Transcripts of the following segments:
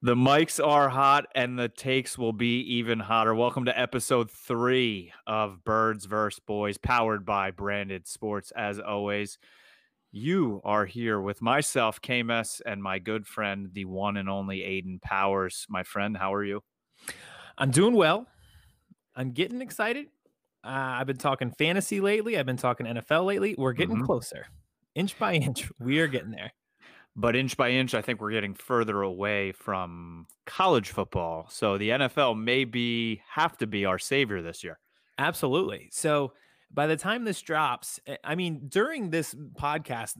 The mics are hot and the takes will be even hotter. Welcome to episode three of Birds vs. Boys, powered by Branded Sports. As always, you are here with myself, KMS, and my good friend, the one and only Aiden Powers. My friend, how are you? I'm doing well. I'm getting excited. Uh, I've been talking fantasy lately. I've been talking NFL lately. We're getting Mhm. closer, inch by inch. We are getting there. But inch by inch, I think we're getting further away from college football. So the NFL may be have to be our savior this year. Absolutely. So by the time this drops, eh, I mean, during this podcast,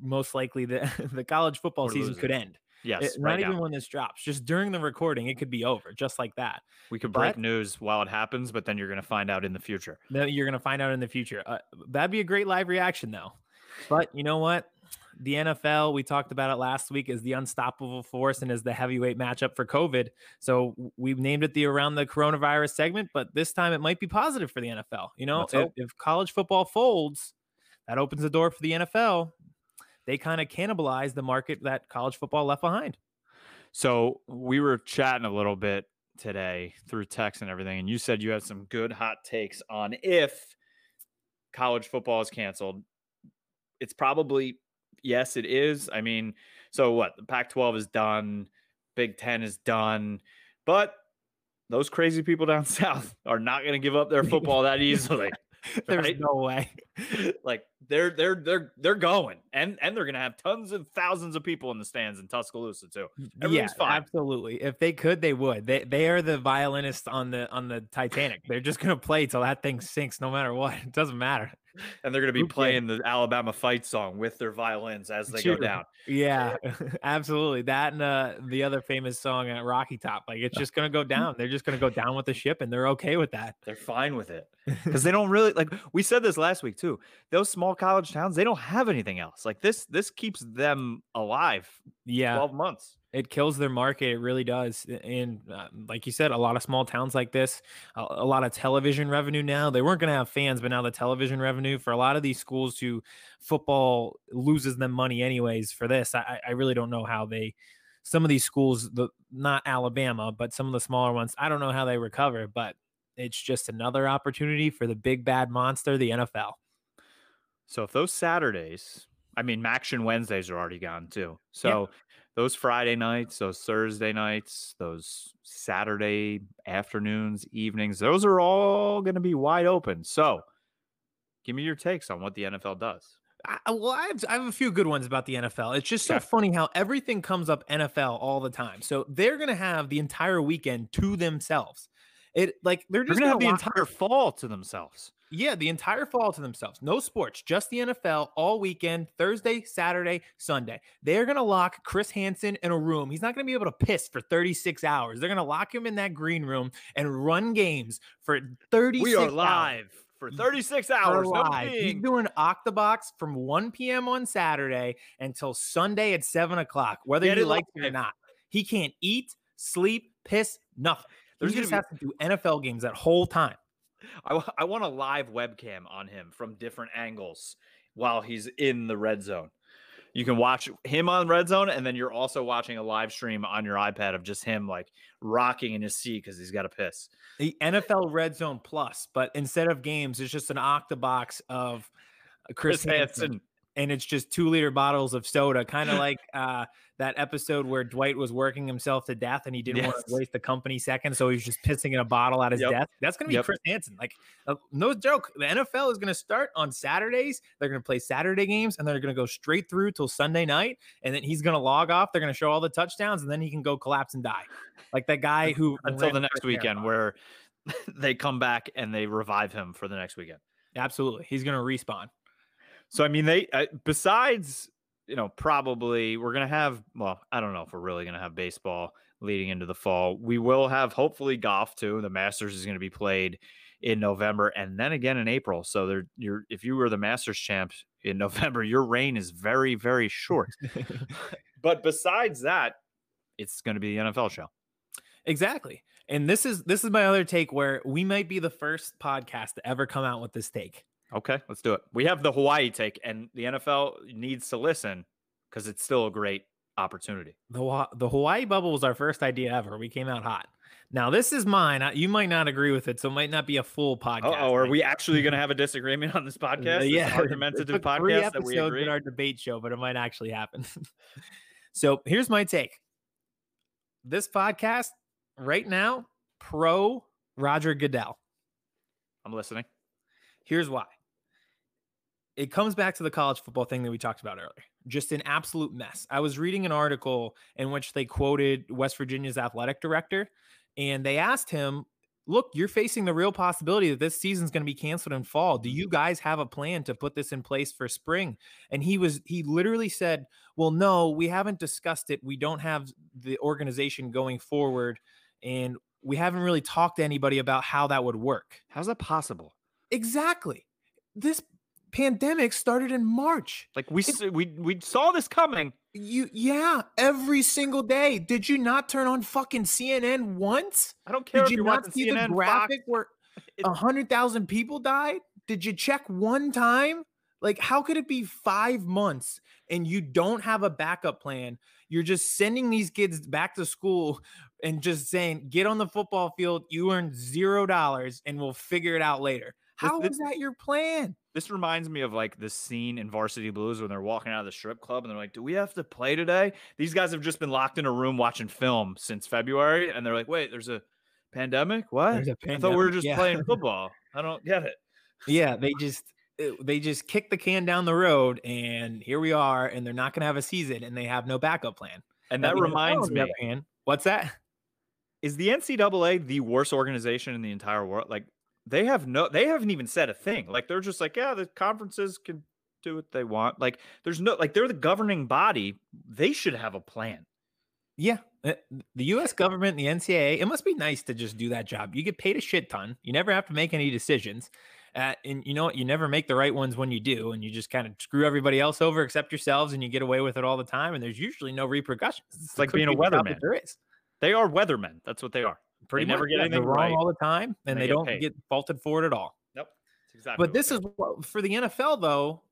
most likely the, the college football We're season could end. Yes, It- right not even when this drops, just during the recording, it could be over, just like that. We could break but- news while it happens, but then you're going to find out in the future. that you're going to find out in the future. Uh, that'd be a great live reaction, though. But you know what? The NFL, we talked about it last week, is the unstoppable force and is the heavyweight matchup for COVID. So we've named it the around the coronavirus segment, but this time it might be positive for the NFL. You know, if, if college football folds, that opens the door for the NFL. They kind of cannibalize the market that college football left behind. So we were chatting a little bit today through text and everything, and you said you had some good hot takes on if college football is canceled. It's probably yes, it is. I mean, so what? The Pac-12 is done, Big Ten is done, but those crazy people down south are not going to give up their football that easily. There's Right? no way. like they're they're they're they're going, and and they're going to have tons of thousands of people in the stands in Tuscaloosa too. yeah, fine. absolutely. If they could, they would. They they are the violinists on the on the Titanic. They're just gonna play till that thing sinks, no matter what. It doesn't matter. And they're going to be Who playing the Alabama fight song with their violins as they go down. Yeah, absolutely. That and uh, the other famous song at Rocky Top. Like it's just gonna go down. They're just gonna go down with the ship, and they're okay with that. They're fine with it because they don't really like. We said this last week too. Those small college towns, they don't have anything else. Like this, this keeps them alive. yeah, Twelve months. It kills their market. It really does. And uh, like you said, a lot of small towns like this, a, a lot of television revenue now. They weren't going to have fans, but now the television revenue for a lot of these schools who football loses them money anyways for this. I, I really don't know how they. Some of these schools, the not Alabama, but some of the smaller ones, I don't know how they recover. But it's just another opportunity for the big bad monster, the NFL. So if those Saturdays, I mean, Maction Wednesdays are already gone too. So those Friday nights, those Thursday nights, those Saturday afternoons, evenings, those are all going to be wide open. So give me your takes on what the NFL does. I, well, I have, I have a few good ones about the NFL. It's just so Okay. funny how everything comes up NFL all the time. So they're gonna have the entire weekend to themselves. It like they're They're just going to have the entire fall to themselves. Yeah the entire fall to themselves. No sports, just the NFL all weekend, Thursday, Saturday, Sunday. They're gonna lock Chris Hansen in a room. He's not gonna be able to piss for 36 hours. They're gonna lock him in that green room and run games for 36 We are hours. live for 36 We're hours. No live. He's doing Octobox from 1 p.m. on Saturday until Sunday at 7 o'clock, whether Get likes it or not. He can't eat, sleep, piss, nothing. There's he just has to do NFL games that whole time. I, I want a live webcam on him from different angles while he's in the red zone. You can watch him on red zone, and then you're also watching a live stream on your iPad of just him like rocking in his seat because he's got to piss. The NFL Red Zone Plus, but instead of games, it's just an Octobox of Chris, Chris Hansen, Hansen. And it's just two liter bottles of soda, kind of like uh, that episode where Dwight was working himself to death and he didn't want to waste the company second, so he was just pissing in a bottle at his Yep. death. That's gonna be Yep. Chris Hansen. Like, uh, no joke. The NFL is gonna start on Saturdays. They're gonna play Saturday games, and they're gonna go straight through till Sunday night, and then he's gonna log off. They're gonna show all the touchdowns, and then he can go collapse and die, like that guy who until the next weekend marathon. where they come back and they revive him for the next weekend. Absolutely, he's gonna respawn. So I mean, they uh, besides you know probably we're gonna have well I don't know if we're really gonna have baseball leading into the fall. We will have hopefully golf too. The Masters is going to be played in November and then again in April. So there, you're if you were the Masters champs in November, your reign is very very short. but besides that, it's going to be the NFL show. Exactly. And this is this is my other take where we might be the first podcast to ever come out with this take. Okay, let's do it. We have the Hawaii take, and the NFL needs to listen because it's still a great opportunity. The the Hawaii bubble was our first idea ever. We came out hot. Now this is mine. I- You might not agree with it, so it might not be a full podcast. Oh, are we actually going to have a disagreement on this uh, podcast? This yeah, it argumentative podcast that we agree. in our debate show, but it might actually happen. so here's my take. This podcast right now, pro Roger Goodell. I'm listening. Here's why. It comes back to the college football thing that we talked about earlier. Just an absolute mess. I was reading an article in which they quoted West Virginia's athletic director, and they asked him, Look, you're facing the real possibility that this season's going to be canceled in fall. Do mm-hmm. you guys have a plan to put this in place for spring? And he was, he literally said, Well, no, we haven't discussed it. We don't have the organization going forward, and we haven't really talked to anybody about how that would work. How's that possible? Exactly. This pandemic started in March. Like we s- we we saw this coming. You yeah, every single day. Did you not turn on fucking CNN once? I don't care Did if you not see CNN, the Fox. graphic where a hundred thousand people died? Did you check one time? Like, how could it be five months and you don't have a backup plan? You're just sending these kids back to school and just saying, get on the football field, you earn zero dollars, and we'll figure it out later. How this- is that your plan? This reminds me of like the scene in Varsity Blues when they're walking out of the strip club and they're like, "Do we have to play today?" These guys have just been locked in a room watching film since February, and they're like, "Wait, there's a pandemic? What? A I thought we were just yeah. playing football. I don't get it." Yeah, they just uh, they just kick the can down the road, and here we are, and they're not going to have a season, and they have no backup plan. And Now, that reminds me: hand- what's that? is the NCAA the worst organization in the entire world? Like they have no, they haven't even said a thing. Like they're just like, yeah, the conferences can do what they want. Like there's no, like they're the governing body. They should have a plan. Yeah, uh, the U.S. government, the NCAA, it must be nice to just do that job. You get paid a shit ton. You never have to make any decisions, uh, and you know what? You never make the right ones when you do, and you just kind of screw everybody else over except yourselves, and you get away with it all the time. And there's usually no repercussions. It's the like being a cookie job that weatherman. There is. They are weathermen. That's what they are. Pretty never much, get anything wrong right, all the time, and they they, get don't paid. get faulted for it at all. Nope. That's exactly. But this is what, for the NFL though,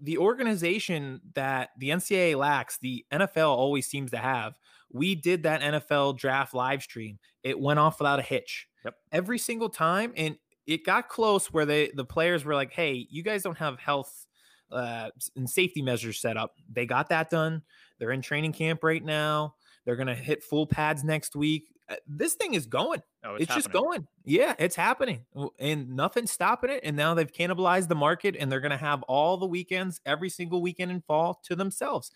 the organization that the NCAA lacks, the NFL always seems to have. We did that NFL draft live stream. It went off without a hitch. Yep. Every single time, and it got close where they the players were like, "Hey, you guys don't have health uh, and safety measures set up." They got that done. They're in training camp right now. They're gonna hit full pads next week. Uh, This thing is going Oh, it's, just going. Yeah, it's happening. And nothing's stopping it. And now they've cannibalized the market and they're going to have all the weekends, every single weekend in fall to themselves.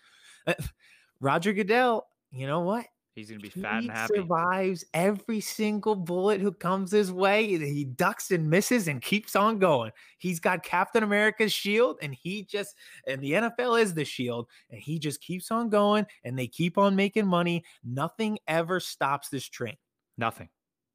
Roger Goodell, you know what? He's gonna be fat he and happy. He survives every single bullet who comes his way. He ducks and misses and keeps on going. He's got Captain America's shield, and he just and the NFL is the shield, and he just keeps on going, and they keep on making money. Nothing ever stops this train. Nothing.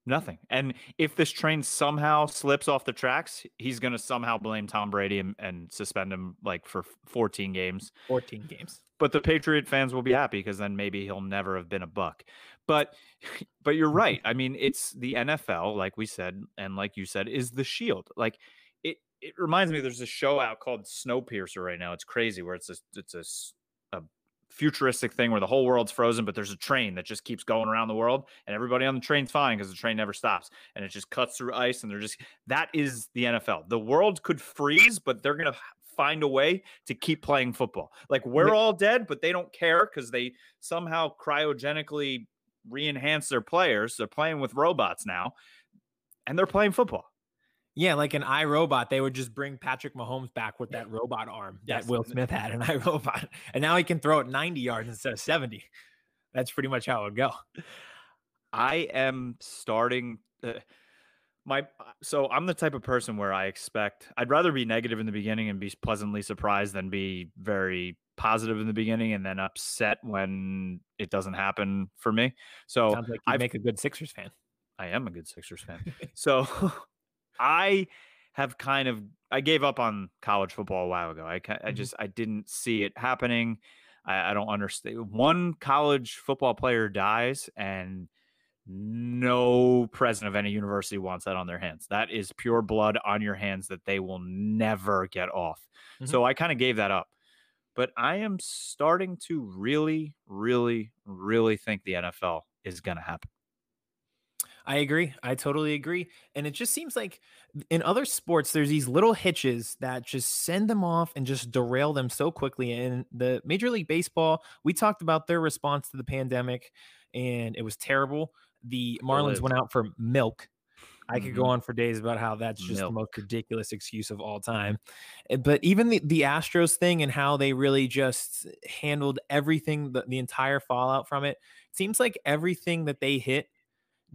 Nothing. And if this train somehow slips off the tracks, he's going to somehow blame Tom Brady and, and suspend him like for 14 games. 14 games. But the Patriot fans will be happy because then maybe he'll never have been a buck. But but you're right. I mean, it's the NFL, like we said, and like you said, is the shield. Like it it reminds me there's a show out called Snowpiercer right now. It's crazy where it's a it's a, a futuristic thing where the whole world's frozen, but there's a train that just keeps going around the world, and everybody on the train's fine because the train never stops, and it just cuts through ice, and they're just that is the NFL. The world could freeze, but they're gonna find a way to keep playing football. Like we're all dead, but they don't care because they somehow cryogenically re-enhance their players. They're playing with robots now, and they're playing football. Yeah, like an iRobot, they would just bring Patrick Mahomes back with that robot arm Yes, that Will Smith had in iRobot. And now he can throw it 90 yards instead of 70. That's pretty much how it would go. I am starting uh, my uh, so I'm the type of person where I expect I'd rather be negative in the beginning and be pleasantly surprised than be very positive in the beginning and then upset when it doesn't happen for me. So Sounds like I've- make a good Sixers fan. I am a good Sixers fan. so I have kind of I gave up on college football a while ago. I I Mhm. just I didn't see it happening. I, I don't understand. One college football player dies and no president of any university wants that on their hands. That is pure blood on your hands that they will never get off. Mhm. So I kind of gave that up. but I am starting to really, really, really think the NFL is going to happen. I agree. I totally agree. And it just seems like in other sports, there's these little hitches that just send them off and just derail them so quickly. And the Major League Baseball, we talked about their response to the pandemic, and it was terrible. The Marlins went out for milk. I could mm-hmm. go on for days about how that's just milk. the most ridiculous excuse of all time. Eh, but even the, the Astros thing and how they really just handled everything, the, the entire fallout from it, seems like everything that they hit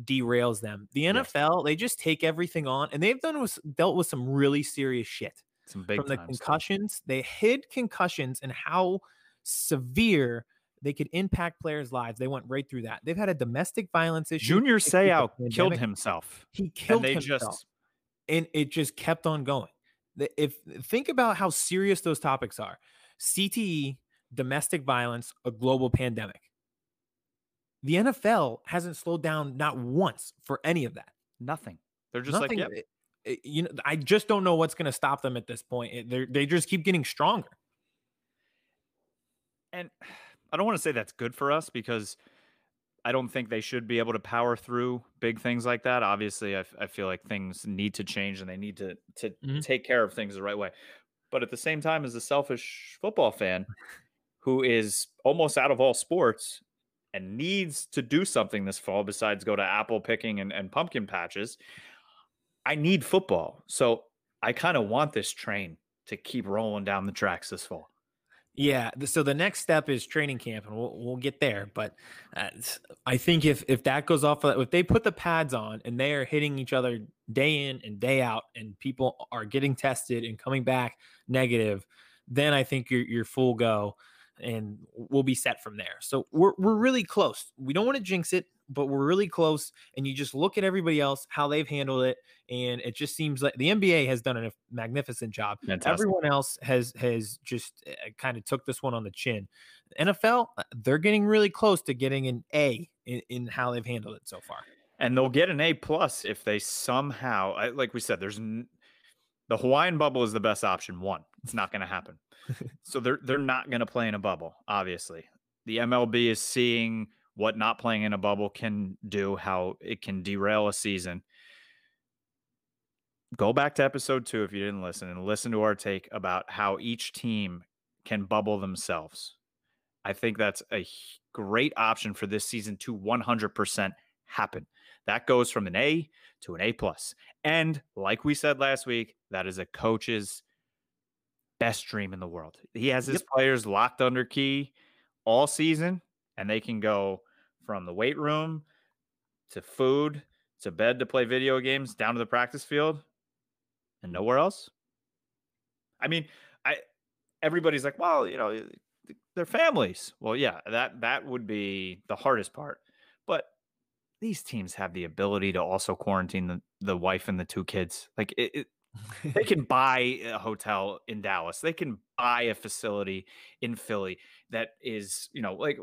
derails them. The NFL, yes. they just take everything on, and they've done was dealt with some really serious shit. Some big from the concussions. Stuff. They hid concussions and how severe they could impact players' lives. They went right through that. They've had a domestic violence issue. Junior Seau killed himself. He killed and himself, just... and it just kept on going. If think about how serious those topics are: CTE, domestic violence, a global pandemic. The NFL hasn't slowed down not once for any of that. Nothing. They're just Nothing, like, yep. it, it, you know, I just don't know what's going to stop them at this point. They they just keep getting stronger. And I don't want to say that's good for us because I don't think they should be able to power through big things like that. Obviously, I, I feel like things need to change and they need to to mm-hmm. take care of things the right way. But at the same time, as a selfish football fan who is almost out of all sports, and needs to do something this fall besides go to apple picking and, and pumpkin patches, I need football. So I kind of want this train to keep rolling down the tracks this fall. Yeah. So the next step is training camp, and we'll we'll get there. But uh, I think if if that goes off, if they put the pads on and they are hitting each other day in and day out, and people are getting tested and coming back negative, then I think you're you're full go and we'll be set from there. So we're we're really close. We don't want to jinx it, but we're really close. And you just look at everybody else, how they've handled it, and it just seems like the NBA has done a magnificent job. Fantastic. Everyone else has has just uh, kind of took this one on the chin. NFL, uh, they're getting really close to getting an A in, in how they've handled it so far. And they'll get an A plus if they somehow, like we said, there's n- the Hawaiian bubble is the best option. One, it's not going to happen so they're they're not going to play in a bubble. Obviously, the MLB is seeing what not playing in a bubble can do, how it can derail a season. Go back to episode two if you didn't listen, and listen to our take about how each team can bubble themselves. I think that's a great option for this season to 100% happen. That goes from an A to an A plus. And like we said last week, that is a coach's best dream in the world. He has his yep. players locked under key all season, and they can go from the weight room to food to bed to play video games down to the practice field and nowhere else. I mean, I everybody's like, well, you know, they're families. Well, yeah, that that would be the hardest part. But these teams have the ability to also quarantine the, the wife and the two kids. Like it, it they can buy a hotel in Dallas. They can buy a facility in Philly that is, you know, like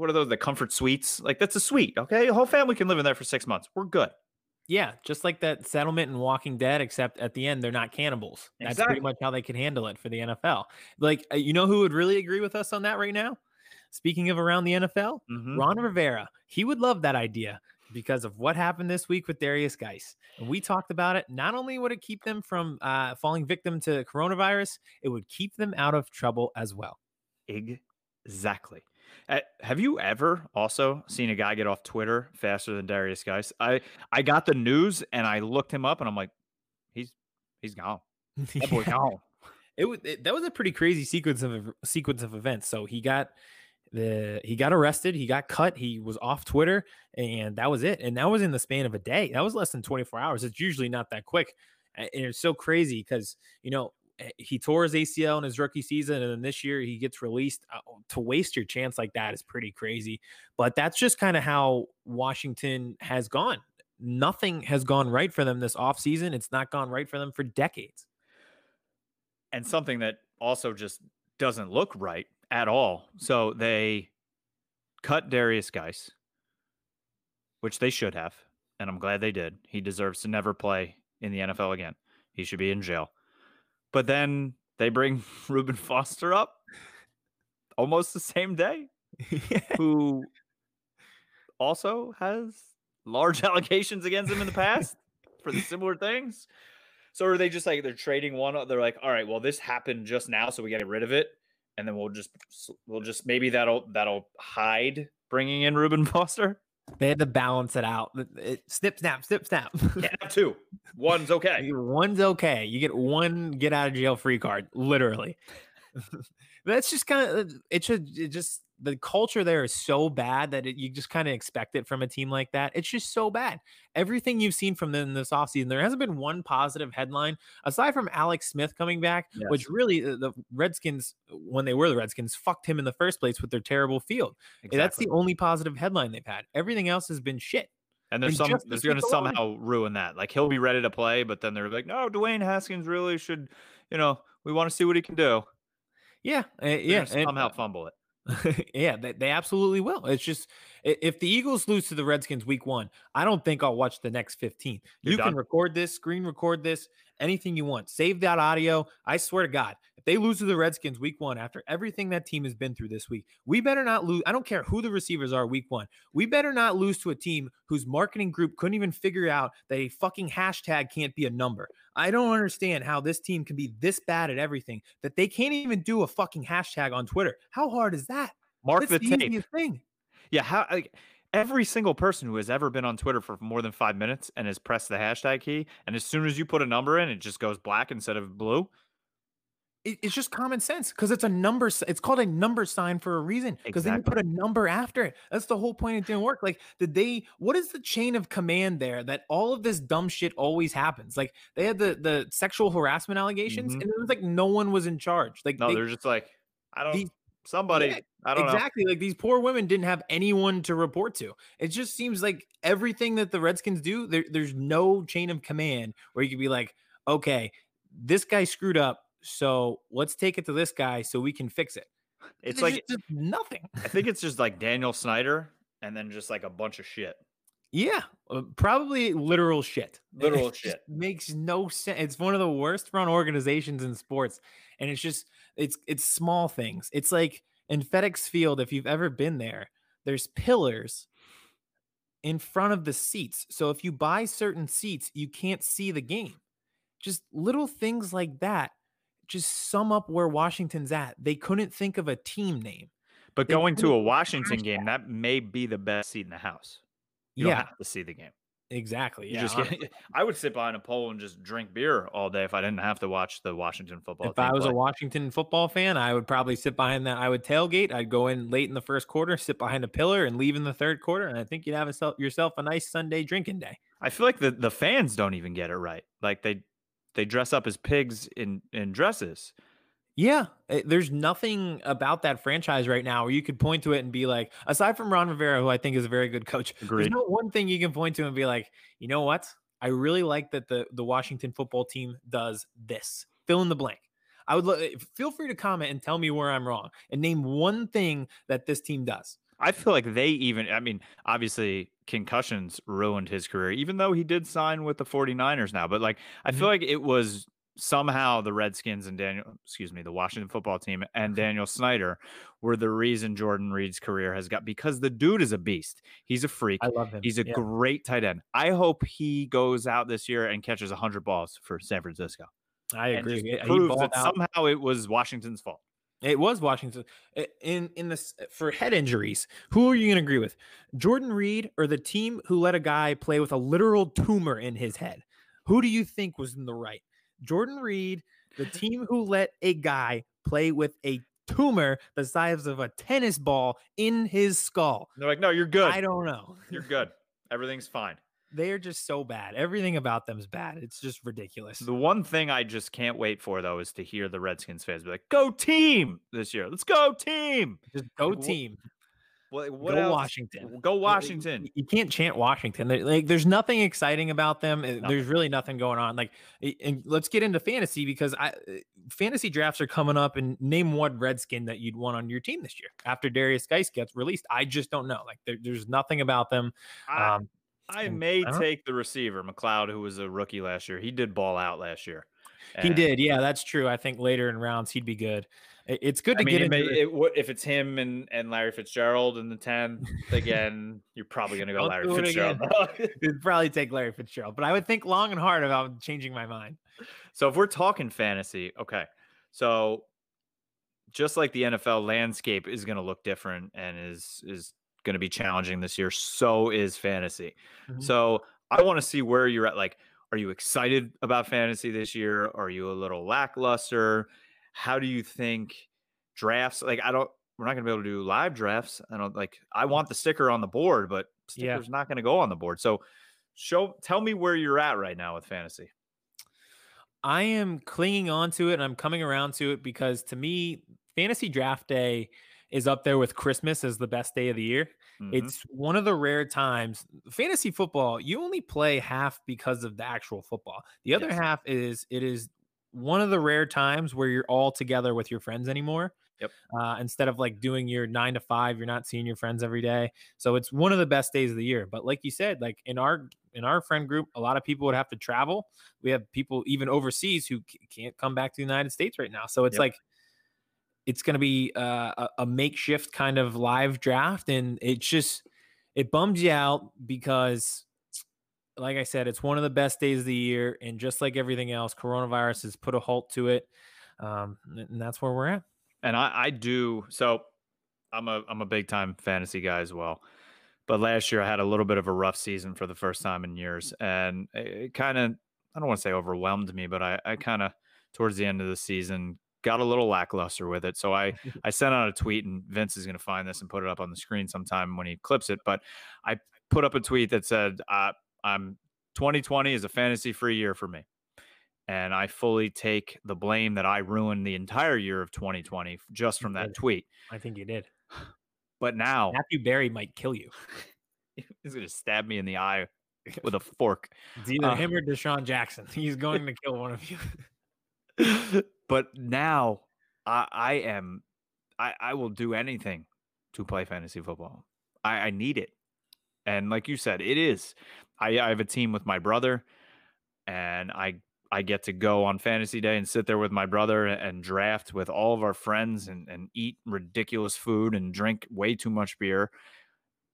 what are those? The comfort suites. Like that's a suite. Okay, a whole family can live in there for six months. We're good. Yeah, just like that settlement in Walking Dead, except at the end they're not cannibals. That's exactly. pretty much how they can handle it for the NFL. Like, uh, you know who would really agree with us on that right now? Speaking of around the NFL, mm-hmm. Ron Rivera. He would love that idea because of what happened this week with Derrius Guice. And we talked about it. Not only would it keep them from uh, falling victim to coronavirus, it would keep them out of trouble as well. Exactly. Uh, have you ever also seen a guy get off Twitter faster than Derrius Guice? I I got the news and I looked him up and I'm like, he's he's gone. That boy gone. It was it, that was a pretty crazy sequence of sequence of events. So he got the he got arrested, he got cut, he was off Twitter, and that was it. And that was in the span of a day. That was less than 24 hours. It's usually not that quick. And it's so crazy because you know he tore his ACL in his rookie season, and then this year he gets released. Uh, to waste your chance like that is pretty crazy. But that's just kind of how Washington has gone. Nothing has gone right for them this offseason. It's not gone right for them for decades. And something that also just doesn't look right at all. So they cut Derrius Guice, which they should have, and I'm glad they did. He deserves to never play in the NFL again. He should be in jail. But then they bring Reuben Foster up almost the same day, who also has large allegations against him in the past for the similar things. So are they just like they're trading one? They're like, all right, well, this happened just now, so we got to get rid of it, and then we'll just we'll just maybe that'll that'll hide bringing in Reuben Foster. They had to balance it out. It, snip, snap, snip, snap. Can't have two. One's okay. One's okay. You get one get out of jail free card, literally. That's just kind of it. Should it just the culture there is so bad that it, you just kind of expect it from a team like that. It's just so bad. Everything you've seen from them this offseason, there hasn't been one positive headline aside from Alex Smith coming back, yes. which really uh, the Redskins, when they were the Redskins, fucked him in the first place with their terrible field. Exactly. That's the only positive headline they've had. Everything else has been shit. And there's and some there's going to somehow ruin that. Like he'll be ready to play, but then they're like, no, Dwayne Haskins really should, you know, we want to see what he can do. Yeah, uh, yeah, somehow and, fumble it. yeah, they, they absolutely will. It's just if the Eagles lose to the Redskins week one, I don't think I'll watch the next 15. You're you done. can record this, screen record this, anything you want. Save that audio. I swear to God, if they lose to the Redskins week one after everything that team has been through this week, we better not lose. I don't care who the receivers are week one. We better not lose to a team whose marketing group couldn't even figure out that a fucking hashtag can't be a number. I don't understand how this team can be this bad at everything that they can't even do a fucking hashtag on Twitter. How hard is that? Mark That's the, the tape. Thing. Yeah, how like, every single person who has ever been on Twitter for more than five minutes and has pressed the hashtag key, and as soon as you put a number in, it just goes black instead of blue it's just common sense because it's a number. It's called a number sign for a reason because exactly. then you put a number after it. That's the whole point. It didn't work. Like, did they? What is the chain of command there that all of this dumb shit always happens? Like, they had the the sexual harassment allegations, mm-hmm. and it was like no one was in charge. Like, no, they, are just like, I don't. These, somebody. Yeah, I don't exactly. Know. Like these poor women didn't have anyone to report to. It just seems like everything that the Redskins do, there, there's no chain of command where you could be like, okay, this guy screwed up so let's take it to this guy so we can fix it. It's, it's like just nothing. I think it's just like Daniel Snyder and then just like a bunch of shit. Yeah, uh, probably literal shit. Literal it shit makes no sense. It's one of the worst run organizations in sports, and it's just it's it's small things. It's like in FedEx Field, if you've ever been there, there's pillars in front of the seats. So if you buy certain seats, you can't see the game. Just little things like that just sum up where Washington's at. They couldn't think of a team name. But they going to a Washington game, that may be the best seat in the house. You yeah. don't have to see the game. Exactly. You yeah. Just get, I would sit behind a pole and just drink beer all day if I didn't have to watch the Washington football. If I was play. a Washington football fan, I would probably sit behind that. I would tailgate. I'd go in late in the first quarter, sit behind a pillar, and leave in the third quarter. And I think you'd have a, yourself a nice Sunday drinking day. I feel like the, the fans don't even get it right. Like they they dress up as pigs in in dresses. Yeah, eh, there's nothing about that franchise right now where you could point to it and be like, aside from Ron Rivera, who I think is a very good coach, Agreed. there's no one thing you can point to and be like, you know what? I really like that the the Washington football team does this. Fill in the blank. I would lo- eh, feel free to comment and tell me where I'm wrong and name one thing that this team does. I feel like they even, I mean, obviously concussions ruined his career, even though he did sign with the 49ers now. But like, I mm-hmm. feel like it was somehow the Redskins and Daniel, excuse me, the Washington football team and. Daniel Snyder were the reason Jordan Reed's career has got because the dude is a beast. He's a freak. I love him. He's a yeah. great tight end. I hope he goes out this year and catches 100 balls for San Francisco. I agree. Proves that out. somehow it was Washington's fault. It was Washington eh, in in this eh, for head injuries. Who are you going to agree with, Jordan Reed or the team who let a guy play with a literal tumor in his head? Who do you think was in the right? Jordan Reed, the team who let a guy play with a tumor the size of a tennis ball in his skull. They're like, no, you're good. I don't know. You're good. Everything's fine they are just so bad. Everything about them is bad. It's just ridiculous. The one thing I just can't wait for though is to hear the Redskins fans be like, "Go team this year! Let's go team! Just go like, team!" What, what go else? Washington. Go Washington. You, can't chant Washington. like, there's nothing exciting about them. Nothing. There's really nothing going on. Like, and let's get into fantasy because I uh, fantasy drafts are coming up. And name one Redskin that you'd want on your team this year after Derrius Guice gets released. I just don't know. Like, there, there's nothing about them. I, um, I may I take the receiver, McLeod, who was a rookie last year. He did ball out last year. he did. Yeah, that's true. I think later in rounds he'd be good. It's good to I mean, get it may, it, if it's him and, and Larry Fitzgerald in the 10 again, you're probably going to go Larry Fitzgerald. It'd probably take Larry Fitzgerald, but I would think long and hard about changing my mind. so if we're talking fantasy, okay. So just like the NFL landscape is going to look different and is is going to be challenging this year, so is fantasy. Mhm. So I want to see where you're at. Like, are you excited about fantasy this year? Are you a little lackluster? How do you think drafts? Like, I don't. We're not going to be able to do live drafts. I don't like. I want the sticker on the board, but Yeah. sticker's not going to go on the board. So, show. Tell me where you're at right now with fantasy. I am clinging on to it and I'm coming around to it because to me, fantasy draft day is up there with Christmas as the best day of the year. Mhm. It's one of the rare times fantasy football, you only play half because of the actual football. The other Yes. half is it is one of the rare times where you're all together with your friends anymore. Yep. Uh, instead of like doing your nine to five, you're not seeing your friends every day. So it's one of the best days of the year. But like you said, like in our in our friend group, a lot of people would have to travel. We have people even overseas who c- can't come back to the United States right now. So it's Yep. like it's going to be uh, a, a makeshift kind of live draft, and it just it bums you out because, like I said, it's one of the best days of the year, and just like everything else, coronavirus has put a halt to it, um, and that's where we're at. and I, I do so i'm a i'm a big time fantasy guy as well but last year i had a little bit of a rough season for the first time in years and it kind of i don't want to say overwhelmed me but i i kind of towards the end of the season got a little lackluster with it so i i sent out a tweet and vince is going to find this and put it up on the screen sometime when he clips it but i put up a tweet that said uh, i'm 2020 is a fantasy free year for me and I fully take the blame that I ruined the entire year of 2020 just from that tweet. I think you did. But now Matthew Berry might kill you. he's going to stab me in the eye with a fork. It's either Uh, him or DeSean Jackson. He's going to kill one of you. but now I, I am, I, I will do anything to play fantasy football. I, I need it. And like you said, it is. I, I have a team with my brother, and I I get to go on fantasy day and sit there with my brother and draft with all of our friends and, and eat ridiculous food and drink way too much beer.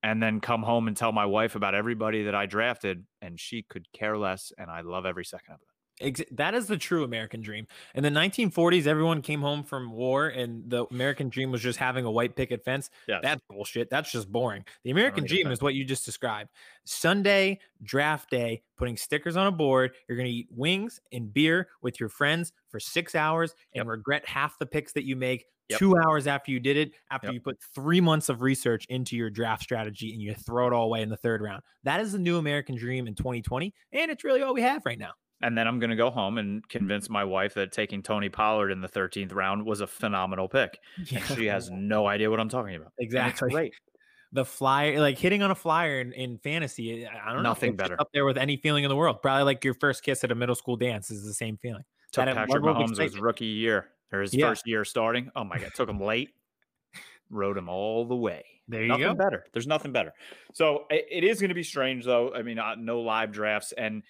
And then come home and tell my wife about everybody that I drafted, and she could care less. And I love every second of it. Ex- that is the true American dream. In the 1940s, everyone came home from war, and the American dream was just having a white picket fence. Yeah, That's bullshit. That's just boring. The American dream is what you just described. Sunday, draft day, putting stickers on a board. You're going to eat wings and beer with your friends for six hours and Yep. regret half the picks that you make Yep. two hours after you did it, after Yep. you put three months of research into your draft strategy and you throw it all away in the third round. That is the new American dream in 2020. And it's really all we have right now. And then I'm going to go home and convince my wife that taking Tony Pollard in the 13th round was a phenomenal pick. And she has no idea what I'm talking about. Exactly. great. the flyer, like hitting on a flyer in, in fantasy. I don't know. Nothing it's better. Up there with any feeling in the world. Probably like your first kiss at a middle school dance is the same feeling. Took That Patrick Mahomes his rookie year or his Yeah. first year starting. Oh my God. Took him late. Rode him all the way. There you nothing go. better. There's nothing better. So i- it is going to be strange, though. I mean, uh, no live drafts, and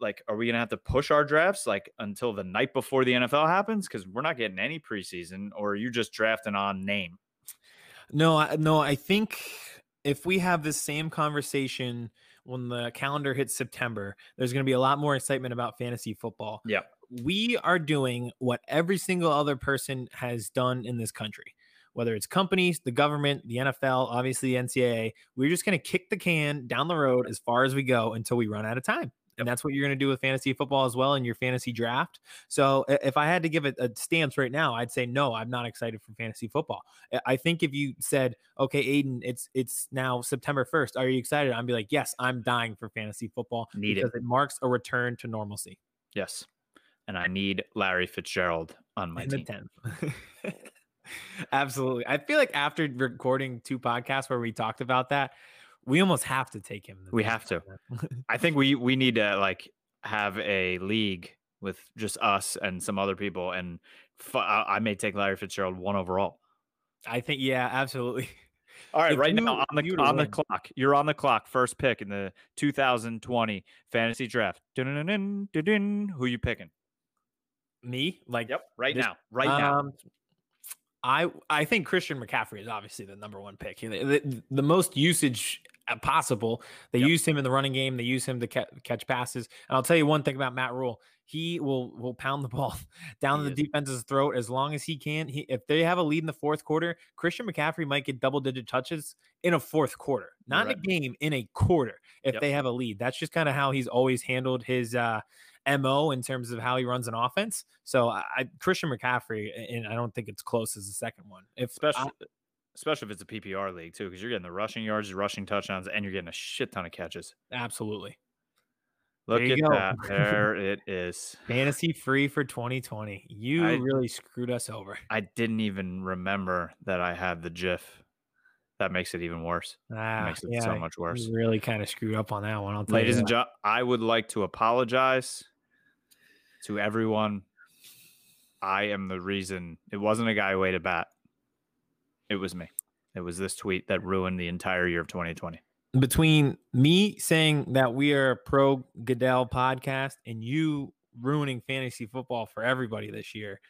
like, are we going to have to push our drafts like until the night before the NFL happens? Because we're not getting any preseason, or are you just drafting on name? No, I, no, I think if we have this same conversation when the calendar hits September, there's going to be a lot more excitement about fantasy football. Yeah. We are doing what every single other person has done in this country, whether it's companies, the government, the NFL, obviously the NCAA. We're just going to kick the can down the road as far as we go until we run out of time. And that's what you're going to do with fantasy football as well in your fantasy draft. So if I had to give it a stance right now, I'd say no, I'm not excited for fantasy football. I- think if you said, "Okay, Aiden, it's it's now September 1st. Are you excited?" I'd be like, "Yes, I'm dying for fantasy football Need it. because it marks a return to normalcy." Yes. And I need Larry Fitzgerald on my team. 10th. Absolutely. I feel like after recording two podcasts where we talked about that, we almost have to take him. We have to. I think we we need to like have a league with just us and some other people, and f- I I may take Larry Fitzgerald one overall. I think yeah, absolutely. All right, If right you- now on the on the clock. You're on the clock. First pick in the 2020 fantasy draft. Dun-dun-dun-dun, dun-dun. Who you picking? Me, like, Yep, right this- now, right now. Um, I I think Christian McCaffrey is obviously the number one pick. The, the, the most usage possible. They Yep. use him in the running game. They used him to ca- catch passes. And I'll tell you one thing about Matt Rhule: he will will pound the ball down He the is. defense's throat as long as he can. He, if they have a lead in the fourth quarter, Christian McCaffrey might get double digit touches in a fourth quarter, not in a game, in a quarter. If Yep. they have a lead, that's just kind of how he's always handled his. uh mo in terms of how he runs an offense. So I, I Christian McCaffrey, and I don't think it's close as the second one. If especially especially if it's a PPR league too, because you're getting the rushing yards, rushing touchdowns, and you're getting a shit ton of catches. Absolutely Look at go. that. There it is. fantasy free for 2020, you I- really screwed us over. I didn't even remember that I had the GIF. That makes it even worse. Ah, makes it yeah, so much worse. You really kind of screwed up on that one. I'll tell Ladies and gentlemen, I would like to apologize to everyone. I am the reason. It wasn't a guy way to bat. It was me. It was this tweet that ruined the entire year of 2020. between me saying that we are a pro Goodell podcast and you ruining fantasy football for everybody this year,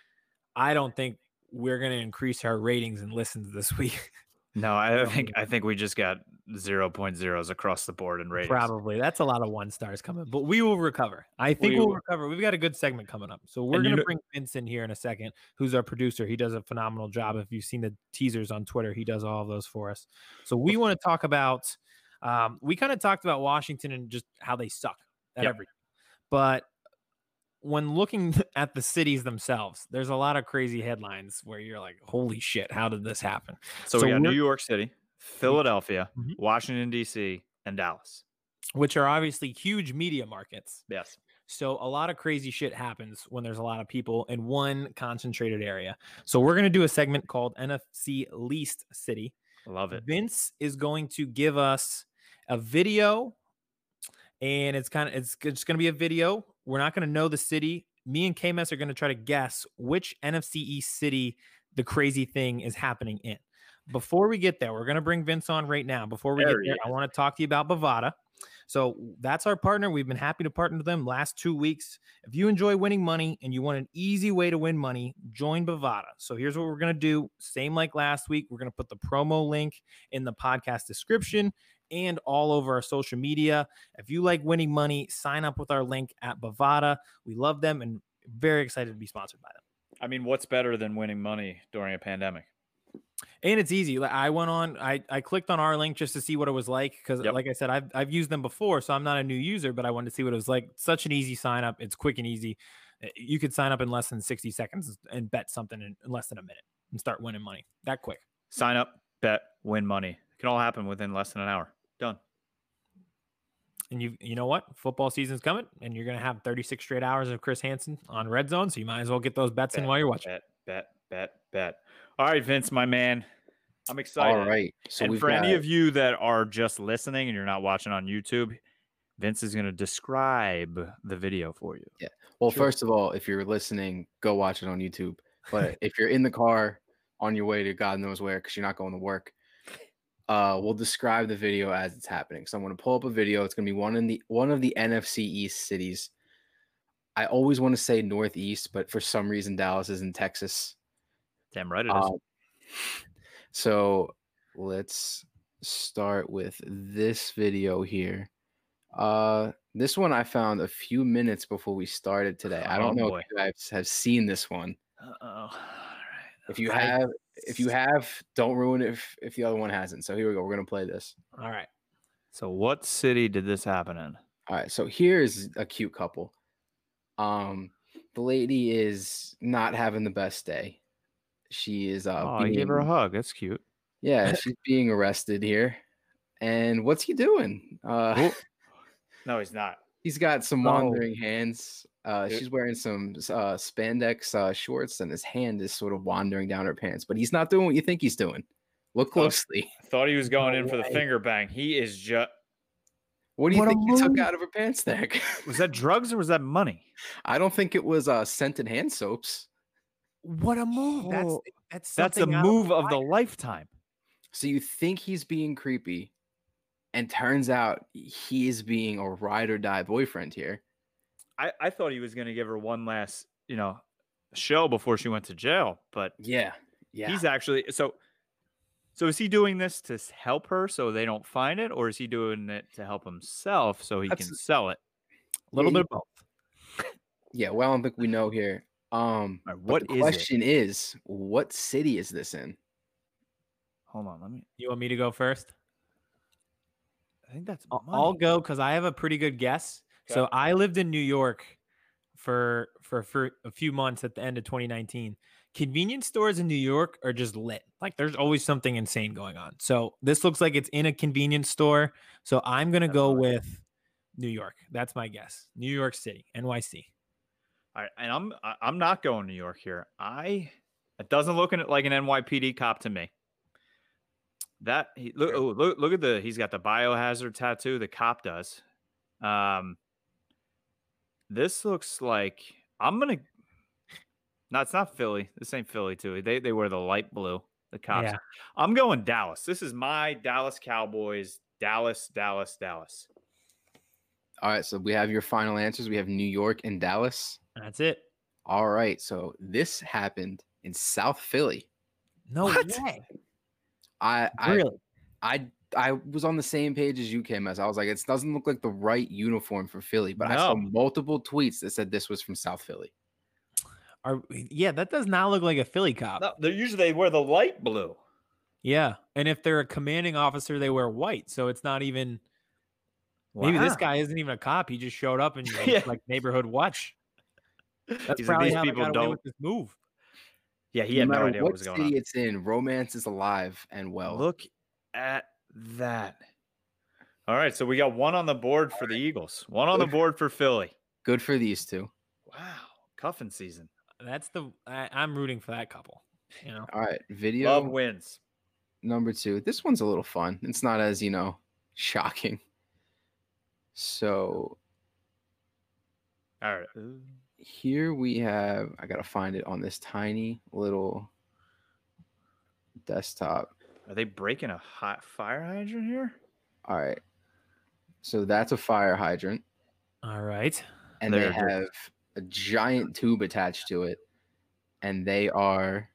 I don't think we're going to increase our ratings and listens this week. No, I think I think we just got 0.0s across the board in ratings. Probably. That's a lot of one stars coming, but we will recover. I think We we will will. recover. We've got a good segment coming up. So we're going to bring Vince in here in a second, who's our producer. He does a phenomenal job. If you've seen the teasers on Twitter, he does all of those for us. So we want to talk about, um, we kind of talked about Washington and just how they suck at Yep. everything. But when looking at the cities themselves, there's a lot of crazy headlines where you're like, holy shit, how did this happen? So, So we got New York City, Philadelphia, Mhm. Washington D.C., and Dallas. Which are obviously huge media markets. Yes. So a lot of crazy shit happens when there's a lot of people in one concentrated area. So we're going to do a segment called NFC Least City. Love it. Vince is going to give us a video and it's kind of it's just going to be a video. We're not going to know the city. Me and KMS are going to try to guess which NFC East city the crazy thing is happening in. Before we get there, we're going to bring Vince on right now. Before we There get there, I want to talk to you about Bovada. So that's our partner. We've been happy to partner with them last two weeks. If you enjoy winning money and you want an easy way to win money, join Bovada. So here's what we're going to do. Same like last week, we're going to put the promo link in the podcast description and all over our social media. If you like winning money, sign up with our link at Bovada. We love them and very excited to be sponsored by them. I mean, what's better than winning money during a pandemic? And it's easy. Like, I went on, I, I clicked on our link just to see what it was like. Cause Yep. like I said, I've, I've used them before, so I'm not a new user, but I wanted to see what it was like. Such an easy sign up. It's quick and easy. Uh, You could sign up in less than 60 seconds and bet something in, in less than a minute and start winning money that quick. Sign up, bet, win money. It can all happen within less than an hour. Done. And you you know what? Football season's coming, and you're gonna have 36 straight hours of Chris Hansen on red zone. So you might as well get those bets in while you're watching. Bet, bet, bet, bet. All right, Vince, my man. I'm excited. All right. So and we've for any of you that are just listening and you're not watching on YouTube, Vince is going to describe the video for you. Yeah. Well, Sure. first of all, if you're listening, go watch it on YouTube. But if you're in the car on your way to God knows where, because you're not going to work, uh, we'll describe the video as it's happening. So I'm going to pull up a video. It's going to be one in the one of the NFC East cities. I always want to say Northeast, but for some reason Dallas is in Texas. Damn right it is. Um, so let's start with this video here. Uh, this one I found a few minutes before we started today. I Oh, don't know boy. if you guys have seen this one. Uh-oh. If you I- have, if you have, don't ruin it if, if the other one hasn't. So here we go. We're gonna play this. All right. So, what city did this happen in? All right. So here's a cute couple. Um, the lady is not having the best day. She is uh oh, I gave her a hug. That's cute. yeah, she's being arrested here. And what's he doing? Uh Oh. No, he's not. He's got some wandering hands. Uh, she's wearing some uh, spandex uh, shorts, and his hand is sort of wandering down her pants. But he's not doing what you think he's doing. Look Oh. closely. Thought he was going No in for the finger bang. He is just. What do you What think he took out of her pants there? Was that drugs or was that money? I don't think it was uh, scented hand soaps. What a move! That's Oh, that's That's a move of the lifetime. So you think he's being creepy, and turns out he is being a ride or die boyfriend here. I, I thought he was going to give her one last, you know, show before she went to jail. But Yeah. Yeah. he's actually so. So is he doing this to help her so they don't find it, or is he doing it to help himself so he That's- can sell it? A little Yeah, bit of both. yeah. Well, I don't think we know here. Um, All right, but what the is question is, what city is this in? Hold on, let me. You want me to go first? I think that's. I'll, money. I'll go because I have a pretty good guess. So I lived in New York for for for a few months at the end of 2019. Convenience stores in New York are just lit. Like there's always something insane going on. So this looks like it's in a convenience store. So I'm gonna go with New York. That's my guess. New York City, NYC. All right, and I'm I'm not going New York here. I it doesn't look like an NYPD cop to me. That he, look oh, look look at the he's got the biohazard tattoo. The cop does. Um, this looks like I'm gonna. No, it's not Philly. This ain't Philly too. They they wear the light blue. The cops. Yeah. I'm going Dallas. This is my Dallas Cowboys. Dallas, Dallas, Dallas. All right. So we have your final answers. We have New York and Dallas. That's it. All right. So this happened in South Philly. No What? way. I I Really? I I was on the same page as you, KMS. I was like, it doesn't look like the right uniform for Philly, but I saw multiple tweets that said this was from South Philly. Are, yeah, that does not look like a Philly cop. No, they're usually they wear the light blue. Yeah, and if they're a commanding officer, they wear white. So it's not even. Maybe this guy isn't even a cop. He just showed up and was Yeah. like neighborhood watch. That's He probably "These how they people got don't- with this move. Yeah, he no had no matter idea what what was going city on. it's in, romance is alive and well. Look at that. All right, so we got one on the board for the Eagles, one on the board for Philly. Good for these two. Wow, cuffing season. That's the I, I'm rooting for that couple. You know, All right, video Love wins. number two. This one's a little fun. It's not as you know shocking. So All right. Here we have. I gotta find it on this tiny little desktop. Are they breaking a hot fire hydrant here? All right. So that's a fire hydrant, all right. and they They're just- have a giant tube attached to it, and they are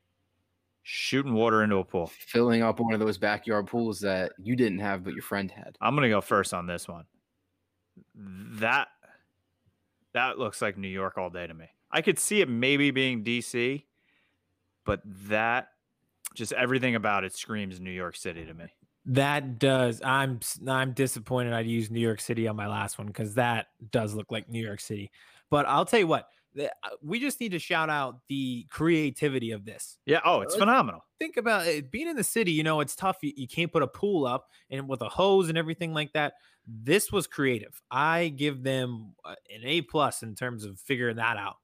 Shooting water into a pool. filling up one of those backyard pools that you didn't have, but your friend had. I'm gonna go first on this one. That that looks like New York all day to me. I could see it maybe being DC, but that just everything about it screams New York City to me. That does. I'm I'm disappointed. I'd use New York City on my last one because that does look like New York City. But I'll tell you what. uh, We just need to shout out the creativity of this. Yeah. Oh, it's phenomenal. think about it being in the city you know it's tough you, you can't put a pool up and with a hose and everything like that this was creative i give them uh, an a plus in terms of figuring that out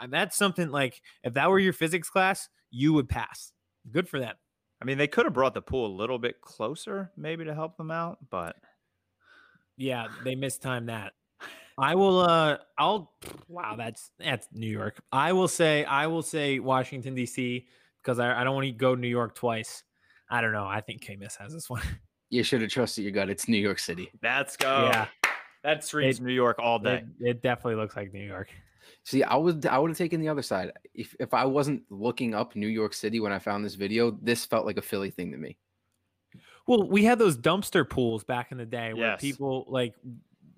and that's something like if that were your physics class you would pass good for them I mean, they could have brought the pool a little bit closer, maybe to help them out, but yeah they mistimed that i will uh i'll wow that's that's new york i will say i will say washington dc because I, I don't want to go to new york twice i don't know i think k-miss has this one You should have trusted your gut. It's New York City. let's go. Yeah. That screams It- New York all day. It, it definitely looks like New York. See, I would I would have taken the other side. If if I wasn't looking up New York City when I found this video, this felt like a Philly thing to me. Well, we had those dumpster pools back in the day where Yes. people like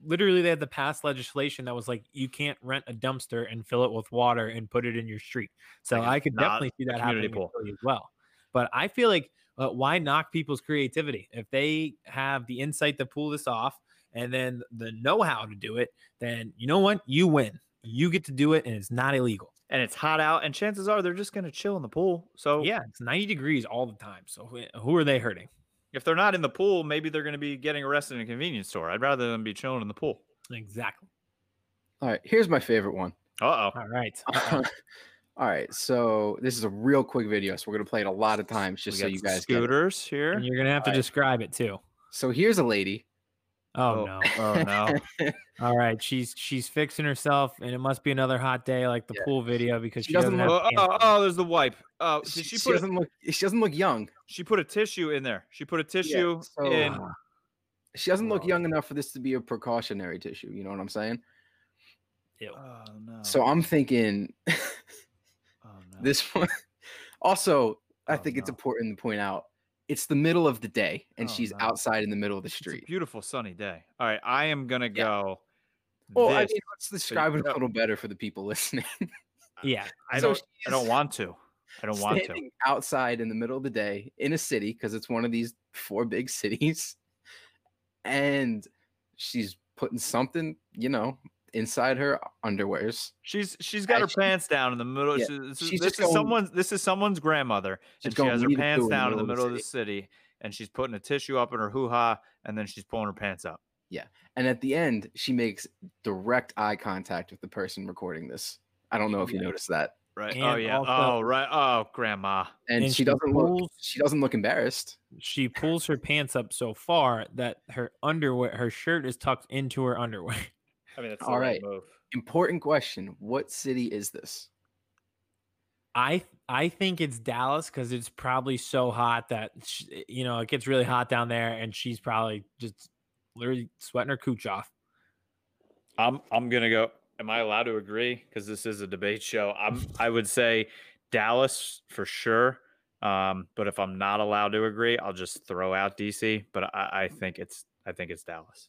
literally they had the past legislation that was like you can't rent a dumpster and fill it with water and put it in your street. So Like a- I could definitely see that happening in pool. Philly as well. But I feel like uh, why knock people's creativity if they have the insight to pull this off and then the know-how to do it? Then you know what, you win. You get to do it, and it's not illegal. and it's hot out, and chances are they're just going to chill in the pool. So Yeah, it's 90 degrees all the time. So who- who are they hurting? if they're not in the pool, maybe they're going to be getting arrested in a convenience store. I'd rather them be chilling in the pool. Exactly. All right, here's my favorite one. Uh oh. All right. All right, so this is a real quick video, so we're gonna play it a lot of times just so you guys get scooters here. And you're gonna have to Alright. describe it too. So here's a lady. Oh, Oh. no. Oh no. All right. She's she's fixing herself and it must be another hot day like the Yeah. pool video because She she, doesn't doesn't, have oh, oh, pants on. there's the wipe. Uh, oh, She, she she put a, doesn't look. She doesn't look young. she put a tissue in there? She put a tissue so- in. She doesn't look young enough for this to be a precautionary tissue. You know what I'm saying? Ew. Oh no. So I'm thinking, oh no! This one also, I Oh, think it's important to point out it's the middle of the day and Oh, she's no. outside in the middle of the It's a street. beautiful sunny day. All right, I am gonna Yeah. go. Well, I mean, let's describe it a little better for the people listening. Uh, yeah. I so don't. I don't want to. I don't want to. Standing outside in the middle of the day in a city because it's one of these four big cities, and she's putting something, you know, inside her underwears. She's she's got her she- pants down in the middle. yeah, she- this is, she's this just is going- someone's this is someone's grandmother, and she has her pants down in the middle of the city, and she's putting a tissue up in her hoo ha, and then she's pulling her pants up. Yeah, and at the end, she makes direct eye contact with the person recording this. I don't know if you Yeah. noticed that. Right? oh yeah. also- oh right. Oh grandma. And, And she she doesn't look she doesn't look embarrassed. She pulls her pants up so far that her underwear, her shirt is tucked into her underwear. I mean, that's All right. move. Important question. What city is this? I I think it's Dallas because it's probably so hot that sh you know it gets really hot down there, and she's probably just literally sweating her cooch off. I'm I'm gonna go. Am I allowed to agree? Because this is a debate show. I'm I would say Dallas for sure. Um, but if I'm not allowed to agree, I'll just throw out DC. But I, I think it's I think it's Dallas.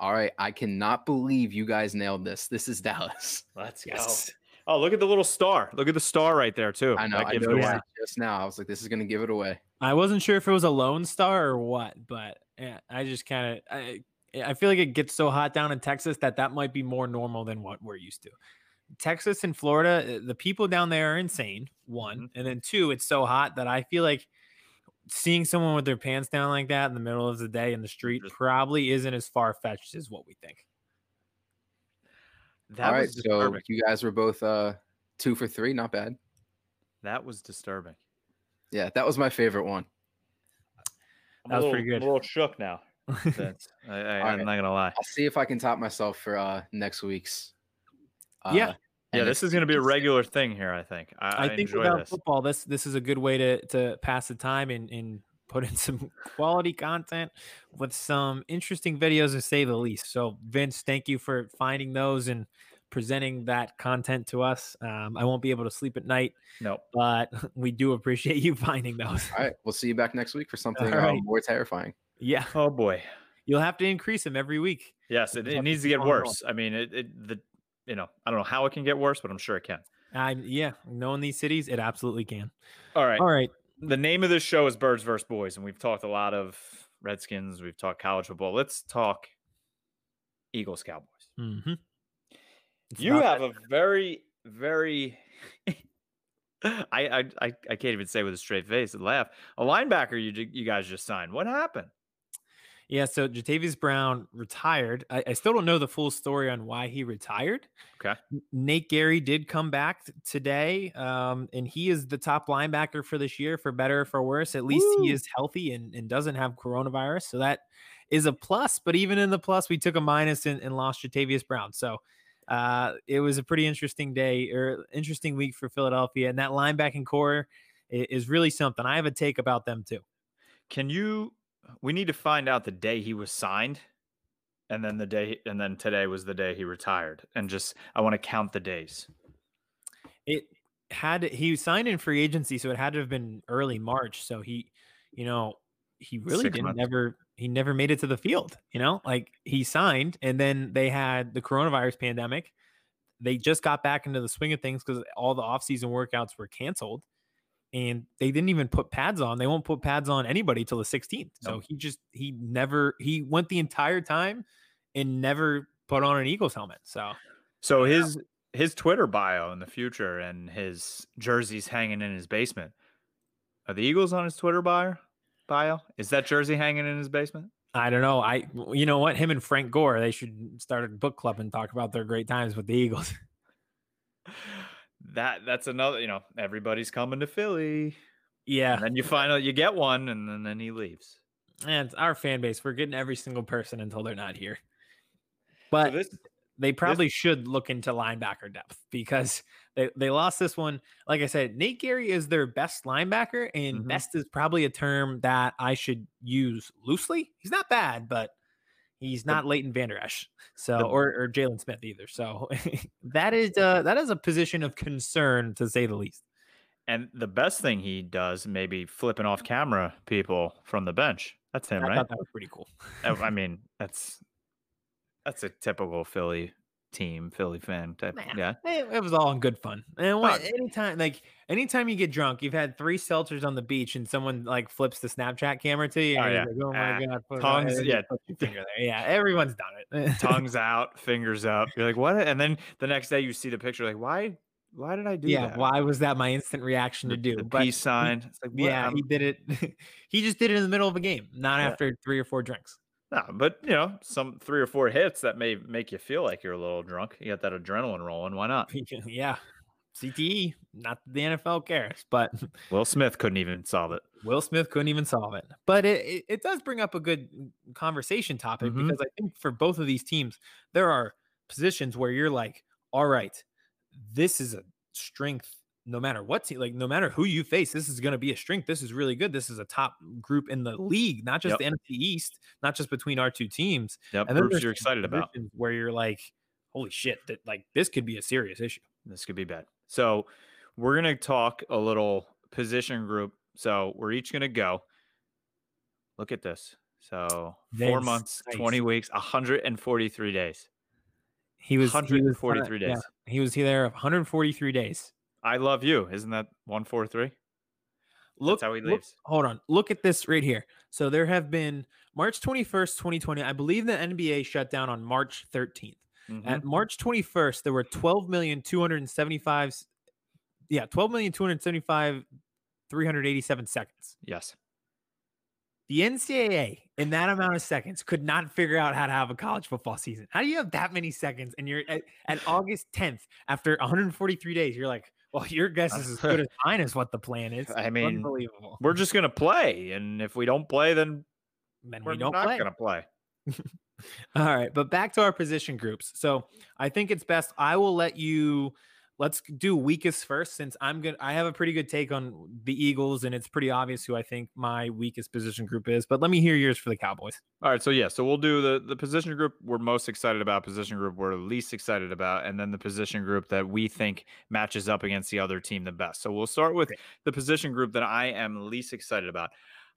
All right, I cannot believe you guys nailed this. This is Dallas. Let's Yes. go. Oh, look at the little star. Look at the star right there too. I know. That I gives it noticed away. it just now. I was like, this is gonna give it away. I wasn't sure if it was a Lone Star or what, but yeah, I just kind of I I feel like it gets so hot down in Texas that that might be more normal than what we're used to. Texas and Florida, uh, the people down there are insane. One, and then two, it's so hot that I feel like seeing someone with their pants down like that in the middle of the day in the street probably isn't as far fetched as what we think. That All right, was so disturbing. you guys were both uh two for three. Not bad. that was disturbing. Yeah, that was my favorite one. I'm That a was little, pretty I'm good. a little shook now. I, I, I'm right. not gonna lie. I'll see if I can top myself for uh next week's. Uh, Yeah. Yeah, this is gonna be a regular thing here. I think. I, I, I think enjoy without this. football, this this is a good way to to pass the time and and put in some quality content with some interesting videos to say the least. So Vince, thank you for finding those and presenting that content to us. Um, I won't be able to sleep at night, Nope. but we do appreciate you finding those. All right, we'll see you back next week for something uh, right. more terrifying. Yeah, Oh boy. you'll have to increase them every week. Yes, it, it have to needs to get on going. worse. I mean, it, it the you know I don't know how it can get worse, but I'm sure it can. I'm yeah, knowing these cities, it absolutely can. All right. All right, The name of this show is Birds vs. Boys, and we've talked a lot of Redskins. We've talked college football. Let's talk Eagles Cowboys. hmm you have a very very. I, I I I can't even say with a straight face and laugh. A linebacker you you guys just signed. What happened? Yeah, so Jatavis Brown retired. I, I still don't know the full story on why he retired. Okay. Nate Gerry did come back t- today, um, and he is the top linebacker for this year, for better or for worse. At least he is healthy and, and doesn't have coronavirus. So that is a plus. But even in the plus, we took a minus and, and lost Jatavis Brown. So uh, it was a pretty interesting day or interesting week for Philadelphia. And that linebacking core i- is really something. I have a take about them too. Can you? We need to find out the day he was signed, and then the day, and then today was the day he retired. And just I want to count the days. it had he signed in free agency, so it had to have been early March. So he, you know, he really Six didn't months. never he never made it to the field. You know, like he signed, and then they had the coronavirus pandemic. They just got back into the swing of things because all the offseason workouts were canceled, and they didn't even put pads on. They won't put pads on anybody till the 16th. So Nope. he just he never he went the entire time and never put on an Eagles helmet. So So his his Twitter bio in the future and his jerseys hanging in his basement. Are the Eagles on his Twitter bio? Bio is that jersey hanging in his basement? I don't know. I you know what? Him and Frank Gore, they should start a book club and talk about their great times with the Eagles. That that's another. You know, everybody's coming to Philly, yeah. and then you finally you get one, and then, then he leaves. And our fan base, we're getting every single person until they're not here. So But this they probably should look into linebacker depth because they, they lost this one. Like I said, Nate Gerry is their best linebacker, and Mhm. best is probably a term that I should use loosely. He's not bad, but He's not Leighton Vander Esch, so or, or Jaylon Smith either. So that is uh, that is a position of concern to say the least. And the best thing he does, maybe flipping off camera people from the bench. That's him, I right? thought that was pretty cool. I I mean, that's that's a typical Philly team, Philly fan type. Nah, Yeah. It, it was all in good fun. And what, anytime, like anytime you get drunk, you've had three seltzers on the beach, and someone like flips the Snapchat camera to you. Oh, yeah. like, oh my Ah, god, put it on," tongues, yeah. you put your finger there. Yeah, everyone's done it. Tongues out, fingers up. You're like, what? And then the next day you see the picture, like, why? Why did I do yeah, that? why was that my instant reaction to do? the But peace sign. It's like, what? yeah, I'm- he did it. he just did it in the middle of a game, not Yeah. after three or four drinks. No, but you know, some three or four hits that may make you feel like you're a little drunk. You got that adrenaline rolling. Why not? yeah, CTE. Not the NFL cares, but Will Smith couldn't even solve it. Will Smith couldn't even solve it. But it, it, it does bring up a good conversation topic Mhm. because I think for both of these teams, there are positions where you're like, all right, this is a strength no matter what team, like no matter who you face, this is going to be a strength. This is really good. This is a top group in the league, not just Yep. the NFC East, not just between our two teams. Yep, And groups you're excited about. where you're like, holy shit, that like this could be a serious issue. This could be bad. So we're gonna talk a little position group. So we're each gonna go. Look at this. So four months, nice. 20 weeks, 143 days. He was he was, 143 yeah, days. he was there 143 days. I love you. Isn't that 143? Look how he look- hold on. Look at this right here. So there have been March 21st, 2020. I believe the NBA shut down on March 13th. Mhm. At March 21st, there were 12,275 yeah, 12,275 387 seconds. Yes. The NCAA in that amount of seconds could not figure out how to have a college football season. How do you have that many seconds and you're at, at August 10th after 143 days? You're like, well, your guess is as good as mine is what the plan is. I mean, Unbelievable. We're just gonna play, and if we don't play, then Then we're we don't not play. gonna play. All right, but back to our position groups. So I think it's best I will let you let's do weakest first since I'm good. I have a pretty good take on the Eagles, and it's pretty obvious who I think my weakest position group is. But let me hear yours for the Cowboys. All right, so yeah, so we'll do the the position group we're most excited about, position group we're least excited about, and then the position group that we think matches up against the other team the best. So we'll start with the position group that I am least excited about.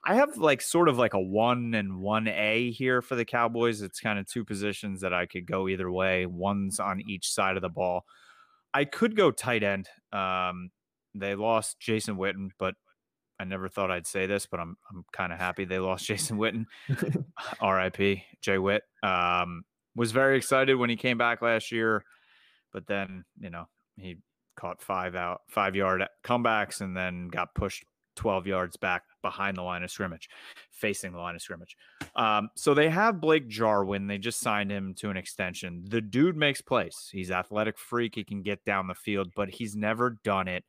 I have like sort of like a one and one A here for the Cowboys. It's kind of two positions that I could go either way. One's on each side of the ball. I could go tight end. Um, they lost Jason Witten, but I never thought I'd say this, but I'm I'm kind of happy they lost Jason Witten. R.I.P. Jay Witt. Um, was very excited when he came back last year, but then you know he caught five out, five yard comebacks, and then got pushed twelve yards back behind the line of scrimmage, facing the line of scrimmage. Um, so they have Blake Jarwin. They just signed him to an extension. The dude makes plays. He's athletic freak. He can get down the field, but he's never done it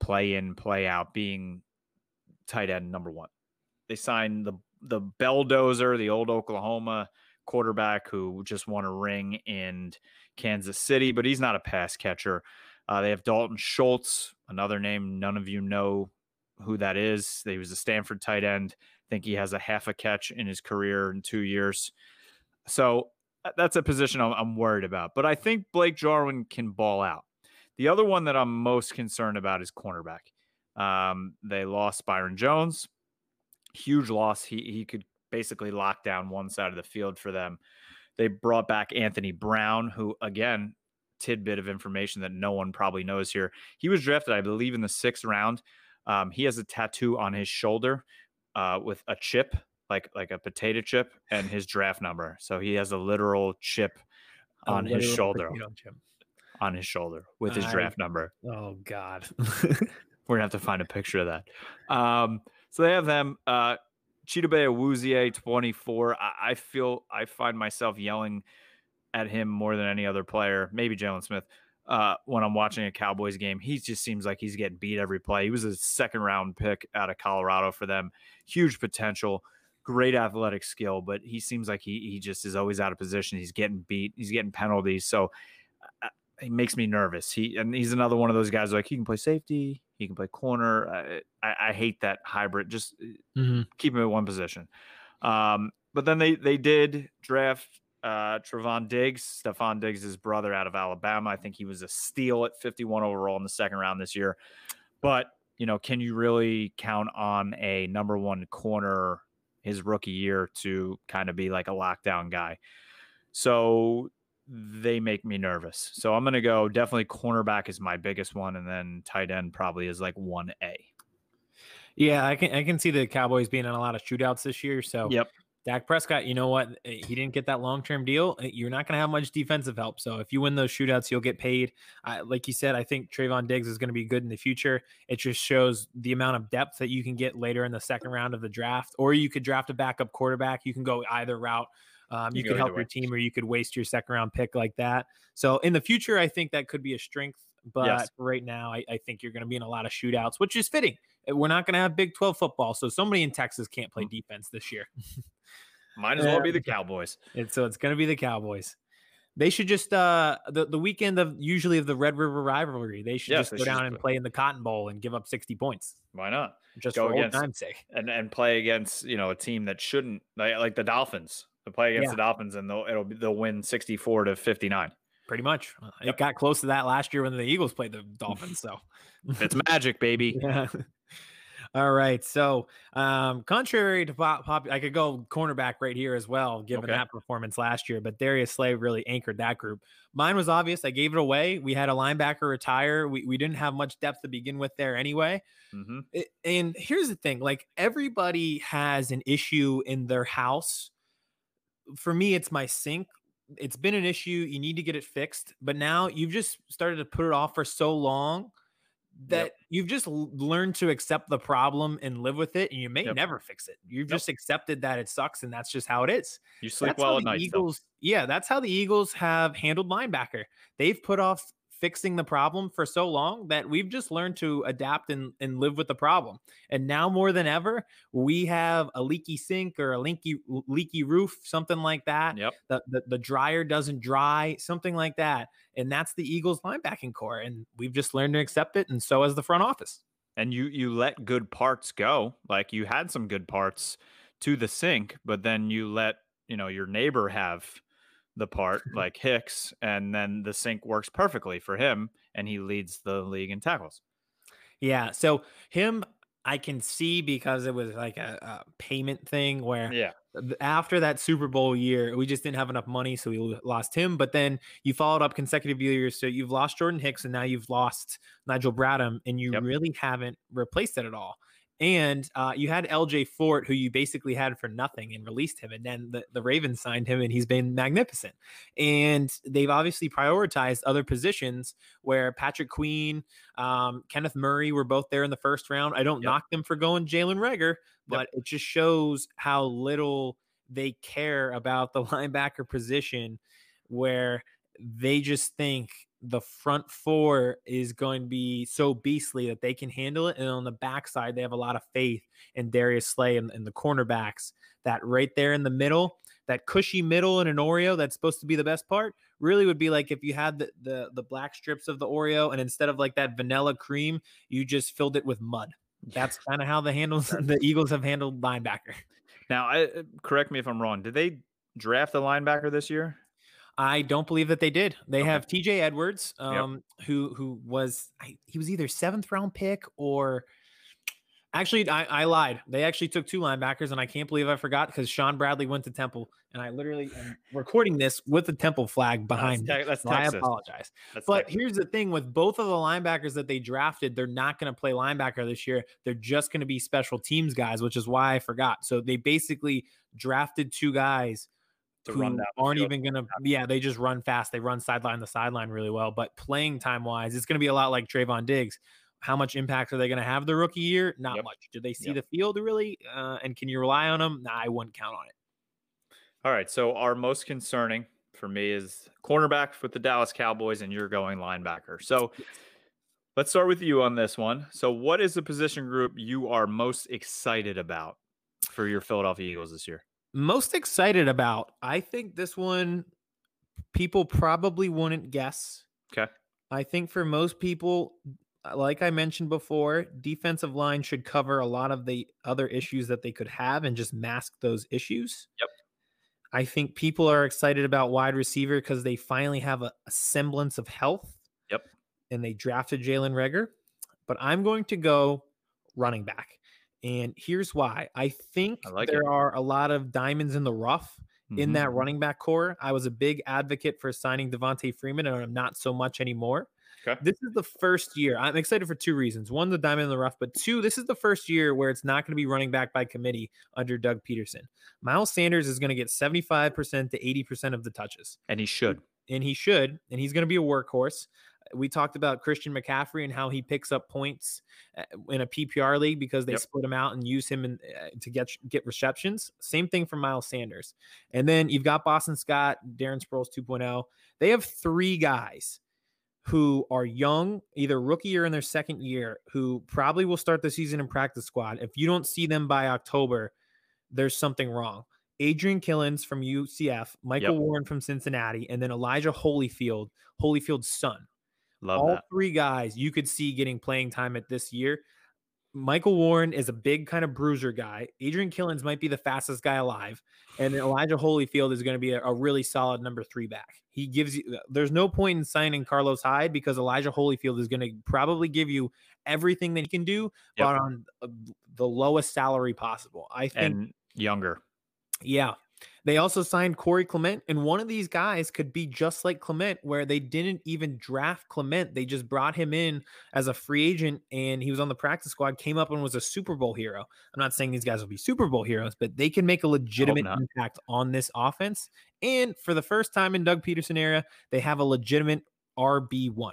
play in, play out, being tight end number one. They signed the the Belldozer, the old Oklahoma quarterback who just won a ring in Kansas City, but he's not a pass catcher. Uh, they have Dalton Schultz, another name none of you know who that is. He was a Stanford tight end. I think he has a half a catch in his career in two years. So uh, that's a position I'm, worried about. But I think Blake Jarwin can ball out. The other one that I'm most concerned about is cornerback. Um, they lost Byron Jones, huge loss. He he could basically lock down one side of the field for them. They brought back Anthony Brown, who again, tidbit of information that no one probably knows here. He was drafted, I believe, in the sixth round. Um, he has a tattoo on his shoulder uh, with a chip, like like a potato chip, and his draft number. So he has a literal chip on his shoulder, on his shoulder with his I- draft number. Oh God. We're gonna have to find a picture of that. Um, so they have them. Uh, Chidobe Awuzie, 24. I, I feel I find myself yelling at him more than any other player, maybe Jaylon Smith. Uh, when I'm watching a Cowboys game, he just seems like he's getting beat every play. He was a second round pick out of Colorado for them. Huge potential, great athletic skill, but he seems like he he just is always out of position. He's getting beat. He's getting penalties. So uh, he makes me nervous. He and he's another one of those guys like he can play safety, he can play corner. I, I, I hate that hybrid. Just uh, Mhm. keep him at one position. Um, but then they they did draft uh Trevon Diggs, Stefon Diggs' brother out of Alabama. I think he was a steal at 51 overall in the second round this year. But you know, can you really count on a number one corner his rookie year to kind of be like a lockdown guy? So they make me nervous. So I'm gonna go definitely cornerback is my biggest one, and then tight end probably is like one A. Yeah, I can I can see the Cowboys being in a lot of shootouts this year. So Yep. Dak Prescott, you know what? Eh, He didn't get that long term deal. Eh, You're not going to have much defensive help. So if you win those shootouts, you'll get paid. I, like you said, I think Trevon Diggs is going to be good in the future. It just shows the amount of depth that you can get later in the second round of the draft, or you could draft a backup quarterback. You can go either route. Um, You you could help either your way. team, or you could waste your second round pick like that. So in the future, I think that could be a strength. But Yes. right now, I, I think you're going to be in a lot of shootouts, which is fitting. Eh, We're not going to have Big 12 football. So somebody in Texas can't play defense this year. Might as well be the Cowboys. And so it's going to be the Cowboys. They should just uh the, the weekend of usually of the Red River rivalry. They should Yes, just they go should down and play in the Cotton Bowl and give up 60 points Why not? just Go for old against- time's sake. And and play against you know a team that shouldn't like, like the Dolphins. To play against Yeah. the Dolphins and they'll it'll be, they'll win 64 to 59. Pretty much. Uh, It Yep. got close to that last year when the Eagles played the Dolphins. So It's magic, baby. yeah. All right. So, um, contrary to pop, pop, I could go cornerback right here as well, given Okay. that performance last year. But Darius Slay really anchored that group. Mine was obvious. I gave it away. We had a linebacker retire. We, we didn't have much depth to begin with there anyway. hmm it- and here's the thing like everybody has an issue in their house for me it's my sink it's been an issue you need to get it fixed but now you've just started to put it off for so long that Yep. you've just learned to accept the problem and live with it and you may Yep. never fix it you've Yep. just accepted that it sucks and that's just how it is You sleep that's well at night. though. Eagles, yeah, that's how the Eagles have handled linebacker. They've put off fixing the problem for so long that we've just learned to adapt and, and live with the problem. And now more than ever, we have a leaky sink or a leaky leaky roof, something like that. Yep. The, the the dryer doesn't dry, something like that. And that's the Eagles linebacking core. And we've just learned to accept it. And so has the front office. and you you let good parts go like you had some good parts to the sink but then you let you know your neighbor have the part like hicks and then the sink works perfectly for him and he leads the league in tackles Yeah. So him, I can see because it was like a, a payment thing where yeah after that Super Bowl year, we just didn't have enough money, so we lost him. But then you followed up consecutive years, so you've lost Jordan Hicks, and now you've lost Nigel Bradham, and you Yep. really haven't replaced it at all. And uh, you had LJ Fort, who you basically had for nothing, and released him, and then the, the Ravens signed him, and he's been magnificent. And they've obviously prioritized other positions where Patrick Queen, um, Kenneth Murray were both there in the first round. I don't Yep. knock them for going Jalen Reagor, but it just shows how little they care about the linebacker position, where they just think the front four is going to be so beastly that they can handle it. And on the backside, they have a lot of faith in Darius Slay and, and the cornerbacks. That right there in the middle, that cushy middle in an Oreo that's supposed to be the best part, really would be like if you had the the, the black strips of the Oreo and instead of like that vanilla cream, you just filled it with mud. That's kind of how the handles the Eagles have handled linebacker. now i uh, correct me if i'm wrong did they draft a linebacker this year I don't believe that they did. They Okay. have T.J. Edwards, um, who who was I, he was either seventh round pick or actually I, I lied. They actually took two linebackers, and I can't believe I forgot because Shaun Bradley went to Temple, and I literally am recording this with the Temple flag behind me. Te- that's so I Texas. apologize. That's But Texas. here's the thing with both of the linebackers that they drafted, they're not going to play linebacker this year. They're just going to be special teams guys, which is why I forgot. So they basically drafted two guys To run down aren't even going to, yeah, they just run fast. They run sideline to sideline really well. But playing time wise, it's going to be a lot like Trevon Diggs. How much impact are they going to have the rookie year? Not Yep. much. Do they see Yep. the field really? Uh, and can you rely on them? Nah, I wouldn't count on it. all right so our most concerning for me is cornerback with the dallas cowboys and you're going linebacker so let's start with you on this one so what is the position group you are most excited about for your philadelphia eagles this year most excited about i think this one people probably wouldn't guess Okay. i think for most people uh, like i mentioned before defensive line should cover a lot of the other issues that they could have and just mask those issues Yep. I think people are excited about wide receiver because they finally have a, a, semblance of health. Yep. And they drafted Jalen Reagor. But I'm going to go running back. And here's why. I think I like there it. are a lot of diamonds in the rough mm-hmm. in that running back core. I was a big advocate for signing Devonta Freeman, and I'm not so much anymore. Okay. This is the first year. I'm excited for two reasons. One, the diamond in the rough, but two, this is the first year where it's not going to be running back by committee under Doug Pederson. Miles Sanders is going to get 75% to 80% of the touches. And he should. And he should. And he's going to be a workhorse. We talked about Christian McCaffrey and how he picks up points uh, in a PPR league because they yep. split him out and use him in, uh, to get get receptions. Same thing for Miles Sanders. And then you've got Boston Scott, Darren Sproles 2.0. They have three guys who are young, either rookie or in their second year, who probably will start the season in practice squad. If you don't see them by October, there's something wrong. Adrian Killins from UCF, Michael yep. Warren from Cincinnati, and then Elijah Holyfield, Holyfield's son. Love All that. three guys you could see getting playing time at this year. Michael Warren is a big kind of bruiser guy. Adrian Killins might be the fastest guy alive, and Elijah Holyfield is going to be a, a, really solid number three back. He gives you. There's no point in signing Carlos Hyde because Elijah Holyfield is going to probably give you everything that he can do, yep. but on uh, the lowest salary possible. I think and younger. Yeah, they also signed Corey Clement, and one of these guys could be just like Clement, where they didn't even draft Clement. They just brought him in as a free agent, and he was on the practice squad, came up and was a Super Bowl hero. I'm not saying these guys will be Super Bowl heroes, but they can make a legitimate impact on this offense. And for the first time in Doug Pederson era, they have a legitimate RB1.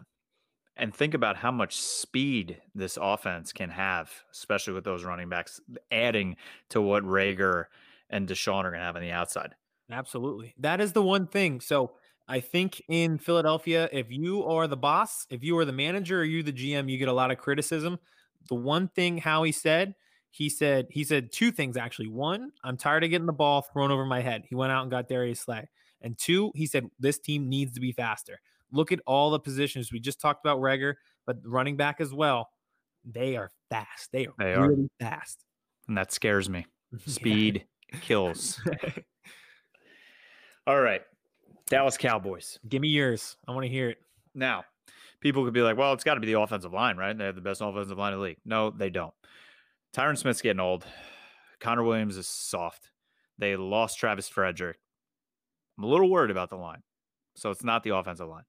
And think about how much speed this offense can have, especially with those running backs, adding to what Reagor – and DeSean are going to have on the outside. Absolutely. That is the one thing. So I think in Philadelphia, if you are the boss, if you are the manager or you the GM, you get a lot of criticism. The one thing Howie said, he said, he said two things actually. One, I'm tired of getting the ball thrown over my head. He went out and got Darius Slay. And two, he said, this team needs to be faster. Look at all the positions. We just talked about Reagor, but running back as well. They are fast. They are they really are. fast. And that scares me. Speed kills. All right. Dallas Cowboys. Give me yours. I want to hear it. Now, people could be like, well, it's got to be the offensive line, right? They have the best offensive line in the league. No, they don't. Tyron Smith's getting old. Connor Williams is soft. They lost Travis Frederick. I'm a little worried about the line. So it's not the offensive line.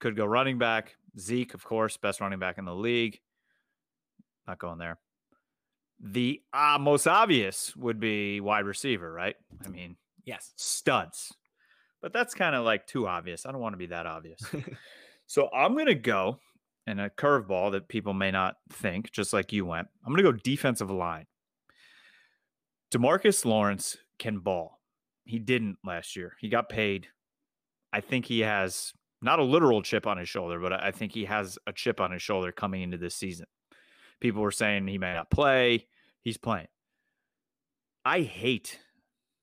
Could go running back. Zeke, of course, best running back in the league. Not going there. The uh, most obvious would be wide receiver, right? I mean, yes, studs. But that's kind of like too obvious. I don't want to be that obvious. so I'm going to go in a curveball that people may not think, just like you went. I'm going to go defensive line. Demarcus Lawrence can ball. He didn't last year. He got paid. I think he has not a literal chip on his shoulder, but I think he has a chip on his shoulder coming into this season. People were saying he may not play he's playing. I hate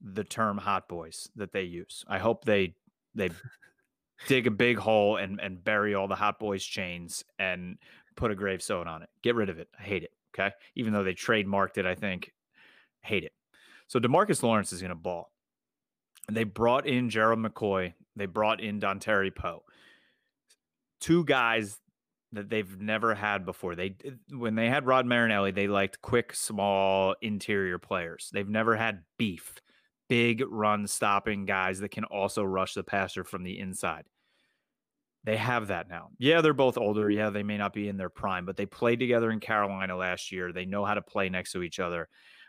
the term hot boys that they use. I hope they they dig a big hole and and bury all the hot boys chains and put a gravestone on it. Get rid of it. I hate it. Okay. Even though they trademarked it, I think hate it. So Demarcus Lawrence is going to ball. And they brought in Gerald McCoy. They brought in Dontari Poe. Two guys that they've never had before. They when they had Rod Marinelli, they liked quick, small interior players. They've never had beef, big run stopping guys that can also rush the passer from the inside. They have that now. Yeah, they're both older. Yeah, they may not be in their prime, but they played together in Carolina last year. They know how to play next to each other.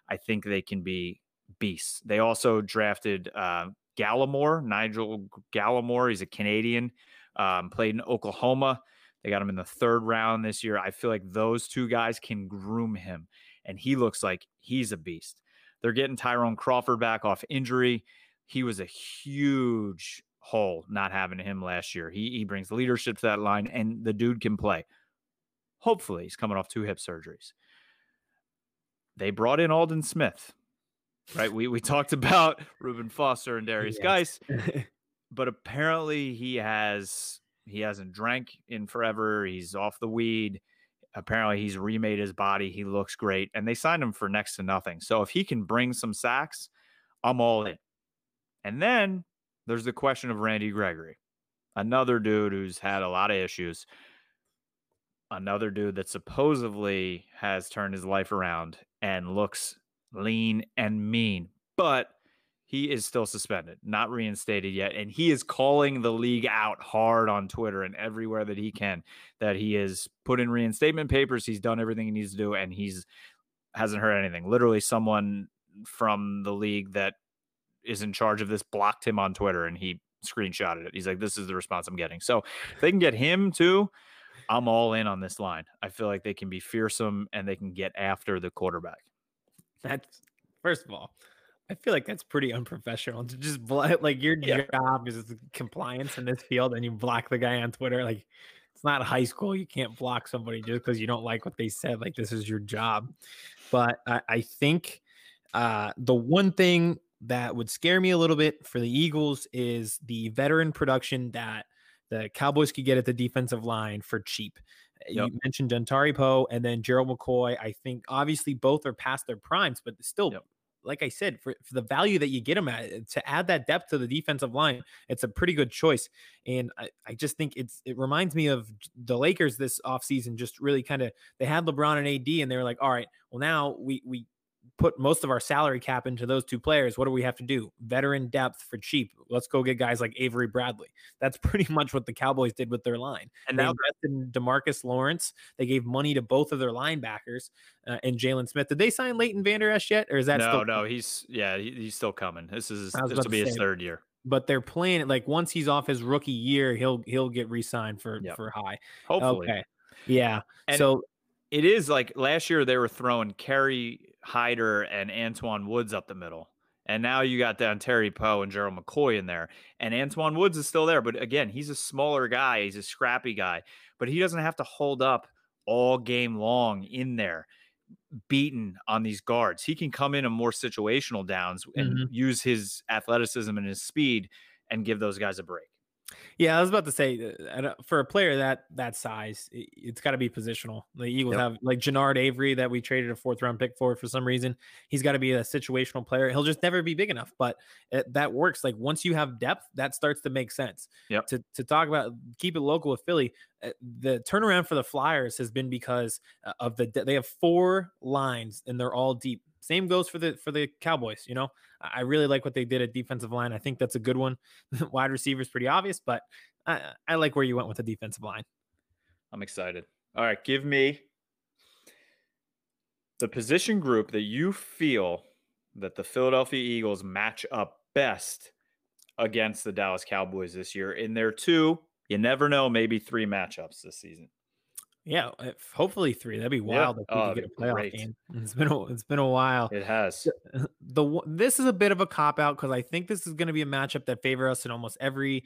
I think they can be beasts. They also drafted uh, Gallimore, Nigel Gallimore. He's a Canadian, um, played in Oklahoma they got him in the third round this year. I feel like those two guys can groom him, and he looks like he's a beast. They're getting Tyrone Crawford back off injury. He was a huge hole not having him last year. He he brings leadership to that line, and the dude can play. Hopefully, he's coming off two hip surgeries. They brought in Aldon Smith, right? We we talked about Reuben Foster and Derrius yes. Guice, but apparently he has he hasn't drank in forever. He's off the weed. Apparently, he's remade his body. He looks great. And they signed him for next to nothing. So if he can bring some sacks, I'm all in. And then there's the question of Randy Gregory, another dude who's had a lot of issues, another dude that supposedly has turned his life around and looks lean and mean, but he is still suspended, not reinstated yet. And he is calling the league out hard on Twitter and everywhere that he can that he has put in reinstatement papers. He's done everything he needs to do, and he's hasn't heard anything. Literally, someone from the league that is in charge of this blocked him on Twitter and he screenshotted it. He's like, This is the response I'm getting. So if they can get him too. I'm all in on this line. I feel like they can be fearsome and they can get after the quarterback. That's first of all, I feel like that's pretty unprofessional to just block like your Yeah. job is compliance in this field and you block the guy on Twitter. Like it's not high school. You can't block somebody just because you don't like what they said. Like this is your job. But I, I think uh, the one thing that would scare me a little bit for the Eagles is the veteran production that the Cowboys could get at the defensive line for cheap. Yep. You mentioned Dontari Poe and then Gerald McCoy. I think obviously both are past their primes, but still, Yep. Like I said, for, for the value that you get them at, eh, to add that depth to the defensive line, it's a pretty good choice. And I, I just think it's it reminds me of the Lakers this offseason, just really kind of they had LeBron and AD, and they were like, all right, well, now we we put most of our salary cap into those two players. What do we have to do? Veteran depth for cheap. Let's go get guys like Avery Bradley. That's pretty much what the Cowboys did with their line. And They now invested Demarcus Lawrence. They gave money to both of their linebackers uh, and Jaylon Smith. Did they sign Leighton Vander Esch yet, or is that no, still? no, he's yeah, he, he's still coming. This is this will be his third year. But they're playing it like once he's off his rookie year, he'll he'll get re-signed for Yep. for high. Hopefully. Okay, yeah. And- so It is like last year they were throwing Kerry Hyder and Antwaun Woods up the middle. And now you got Dontari Poe and Gerald McCoy in there. And Antwaun Woods is still there. But again, he's a smaller guy. He's a scrappy guy. But he doesn't have to hold up all game long in there, beaten on these guards. He can come in on more situational downs and Mhm. use his athleticism and his speed and give those guys a break. Yeah, I was about to say uh, for a player that that size, it's got to be positional. The Eagles Yep. have like Genard Avery that we traded a fourth round pick for for some reason. He's got to be a situational player. He'll just never be big enough, but it, that works. Like once you have depth, that starts to make sense. Yep. To to talk about keep it local with Philly, uh, the turnaround for the Flyers has been because uh, of the they have four lines and they're all deep. Same goes for the for the Cowboys. You know, I really like what they did at defensive line. I think that's a good one. Wide receiver is pretty obvious, but I, I like where you went with the defensive line. I'm excited. All right, give me the position group that you feel that the Philadelphia Eagles match up best against the Dallas Cowboys this year. In their two, you never know, maybe three matchups this season. Yeah, uh, if- hopefully three. That'd be wild if we Oh, could get a playoff great. game. It's been a, it's been a while. It has. the uh, one- this is a bit of a cop out because I think this is going to be a matchup that favor us in almost every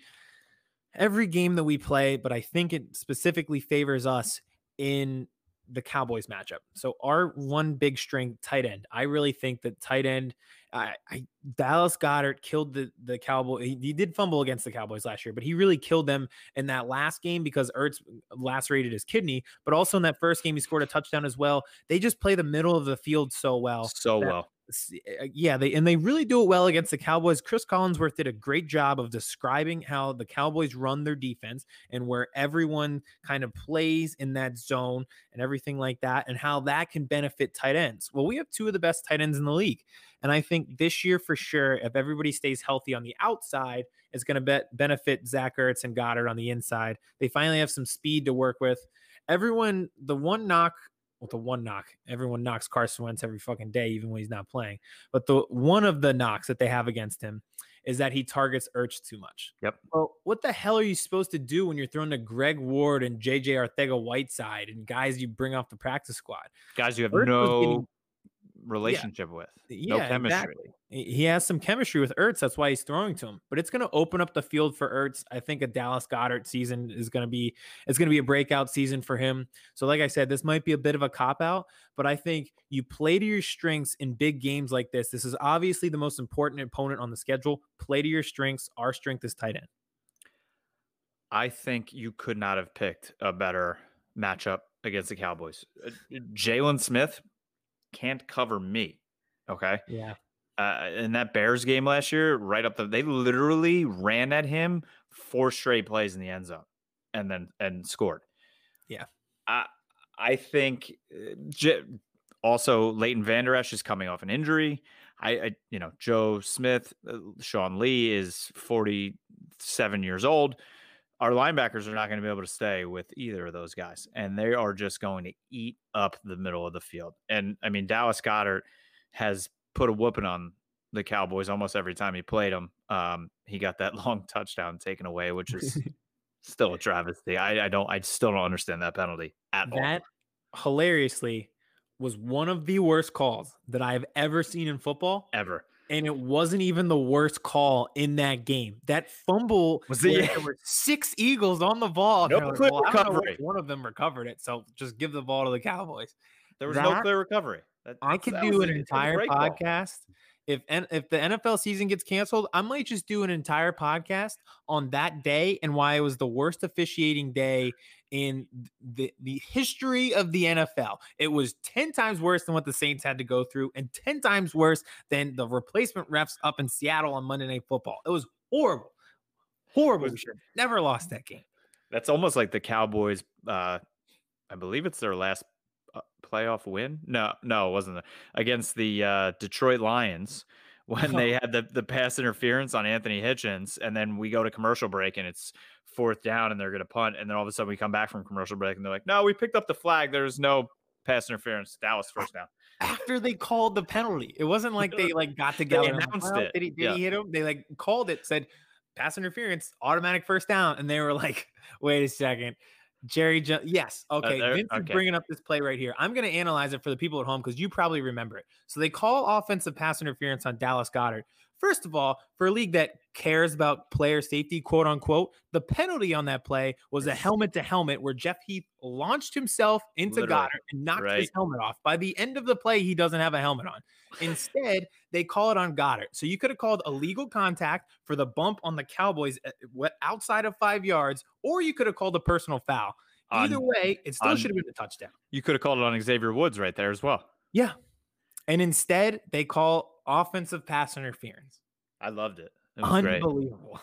every game that we play, but I think it specifically favors us in the Cowboys matchup. So our one big strength, tight end. I really think that tight end. I, I Dallas Goedert killed the the Cowboy. He, he did fumble against the Cowboys last year, but he really killed them in that last game because Ertz uh, lacerated his kidney. But also in that first game, he scored a touchdown as well. They just play the middle of the field so well so well. S- uh, yeah, they and they really do it well against the Cowboys. Chris Collinsworth did a great job of describing how the Cowboys run their defense and where everyone kind of plays in that zone and everything like that, and how that can benefit tight ends. Well, we have two of the best tight ends in the league, and I think this year for sure, if everybody stays healthy on the outside, it's going to be- benefit Zach Ertz and Goedert on the inside. They finally have some speed to work with. Everyone, the one knock well, the one knock. Everyone knocks Carson Wentz every fucking day, even when he's not playing. But the one of the knocks that they have against him is that he targets Ertz too much. Yep. Well, what the hell are you supposed to do when you're throwing to Greg Ward and JJ Arcega-Whiteside and guys you bring off the practice squad? Guys you have Ertz no relationship with. Yeah, no chemistry. exactly. He he has some chemistry with Ertz. That's why he's throwing to him. But it's going to open up the field for Ertz. I think a Dallas Goedert season is going to be it's going to be a breakout season for him. So, like I said, this might be a bit of a cop out, but I think you play to your strengths in big games like this. This is obviously the most important opponent on the schedule. Play to your strengths. Our strength is tight end. I think you could not have picked a better matchup against the Cowboys. Uh, Jaylon Smith can't cover me. Okay. Yeah. uh, in that Bears game last year, right up the, they literally ran at him four straight plays in the end zone, and then and scored. Yeah. I I think uh, also Leighton Vander Esch is coming off an injury. I, I you know Joe Smith, uh, Sean Lee is forty seven years old. Our linebackers are not going to be able to stay with either of those guys, and they are just going to eat up the middle of the field. And I mean Dallas Goedert has put a whooping on the Cowboys almost every time he played them. Um, he got that long touchdown taken away, which is still a travesty. I, I don't, I still don't understand that penalty at all. That hilariously was one of the worst calls that I've ever seen in football. Ever. And it wasn't even the worst call in that game. That fumble Was it- there were six Eagles on the ball. No like, clear "Well, I don't know which recovery." One of them recovered it, so just give the ball to the Cowboys. There was no clear recovery. That- I could that do an a- it's a entire podcast. call. If if the NFL season gets canceled, I might just do an entire podcast on that day and why it was the worst officiating day in the the history of the NFL. It was 10 times worse than what the Saints had to go through and 10 times worse than the replacement refs up in Seattle on Monday Night Football. It was horrible. Horrible. Was- We should have never lost that game. That's almost like the Cowboys. Uh, I believe it's their last playoff win. No, no, it wasn't the- against the uh, Detroit Lions when they had the the pass interference on Anthony Hitchens, and then we go to commercial break and it's fourth down and they're going to punt, and then all of a sudden we come back from commercial break and they're like, "No, we picked up the flag. There's no pass interference. Dallas first down." after they called the penalty. It wasn't like they like got together. and, like, announced "Well, it, Did he, did yeah. he hit him? They like called it, said pass interference, automatic first down, and they were like, "Wait a second, Jerry." Jo- yes, uh, okay. there- Vince is okay. bringing up this play right here. I'm going to analyze it for the people at home because you probably remember it. So they call offensive pass interference on Dallas Goedert. First of all, for a league that cares about player safety, quote unquote, the penalty on that play was a helmet to helmet where Jeff Heath launched himself into Literally, Goedert and knocked his helmet off. By the end of the play, he doesn't have a helmet on. Instead, they call it on Goedert. So you could have called illegal contact for the bump on the Cowboys uh, what- outside of five yards, or you could have called a personal foul. Either On- way, it still on- should have been a touchdown. you could have called it on Xavier Woods right there as well. Yeah. And instead, they call offensive pass interference. I loved it. It was great. Unbelievable.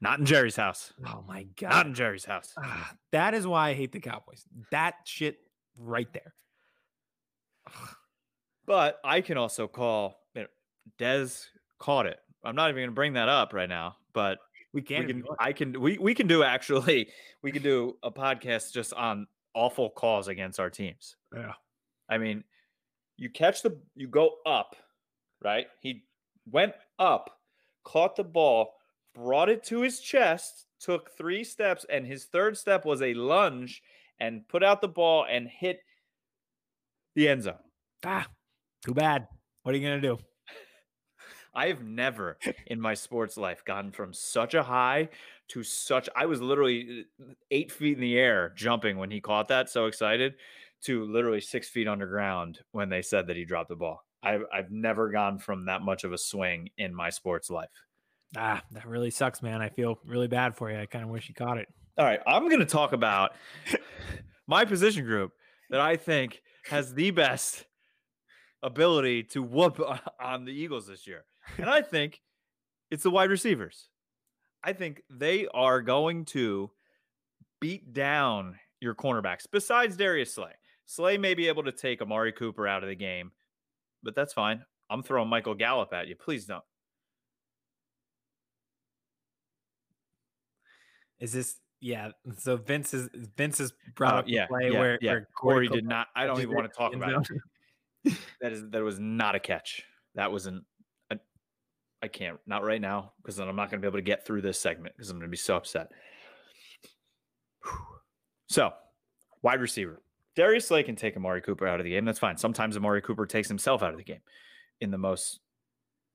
Not in Jerry's house. Oh my god. Not in Jerry's house. Ah, that is why I hate the Cowboys. That shit right there. But I can also call you know, Dez caught it. I'm not even going to bring that up right now, but We we can't. can. I can. We we can do actually. We can do a podcast just on awful calls against our teams. Yeah. I mean, you catch the. You go up, right? He went up, caught the ball, brought it to his chest, took three steps, and his third step was a lunge and put out the ball and hit the end zone. Ah, too bad. What are you gonna do? I have never in my sports life gotten from such a high to such. I was literally uh, eight feet in the air jumping when he caught that, so excited, to literally six feet underground when they said that he dropped the ball. I've, I've never gone from that much of a swing in my sports life. Ah, that really sucks, man. I feel really bad for you. I kind of wish you caught it. All right, I'm going to talk about my position group that I think has the best ability to whoop on the Eagles this year. And I think it's the wide receivers. I think they are going to beat down your cornerbacks besides Darius Slay. Slay may be able to take Amari Cooper out of the game, but that's fine. I'm throwing Michael Gallup at you. Please don't. Is this yeah? So Vince is Vince has brought Uh, up yeah, play yeah, where, yeah. where Corey Cooper did not. I don't even want to talk about it. That is that was not a catch. That wasn't. I can't not right now because then I'm not going to be able to get through this segment because I'm going to be so upset. So, wide receiver Darius Slay can take Amari Cooper out of the game. That's fine. Sometimes Amari Cooper takes himself out of the game in the most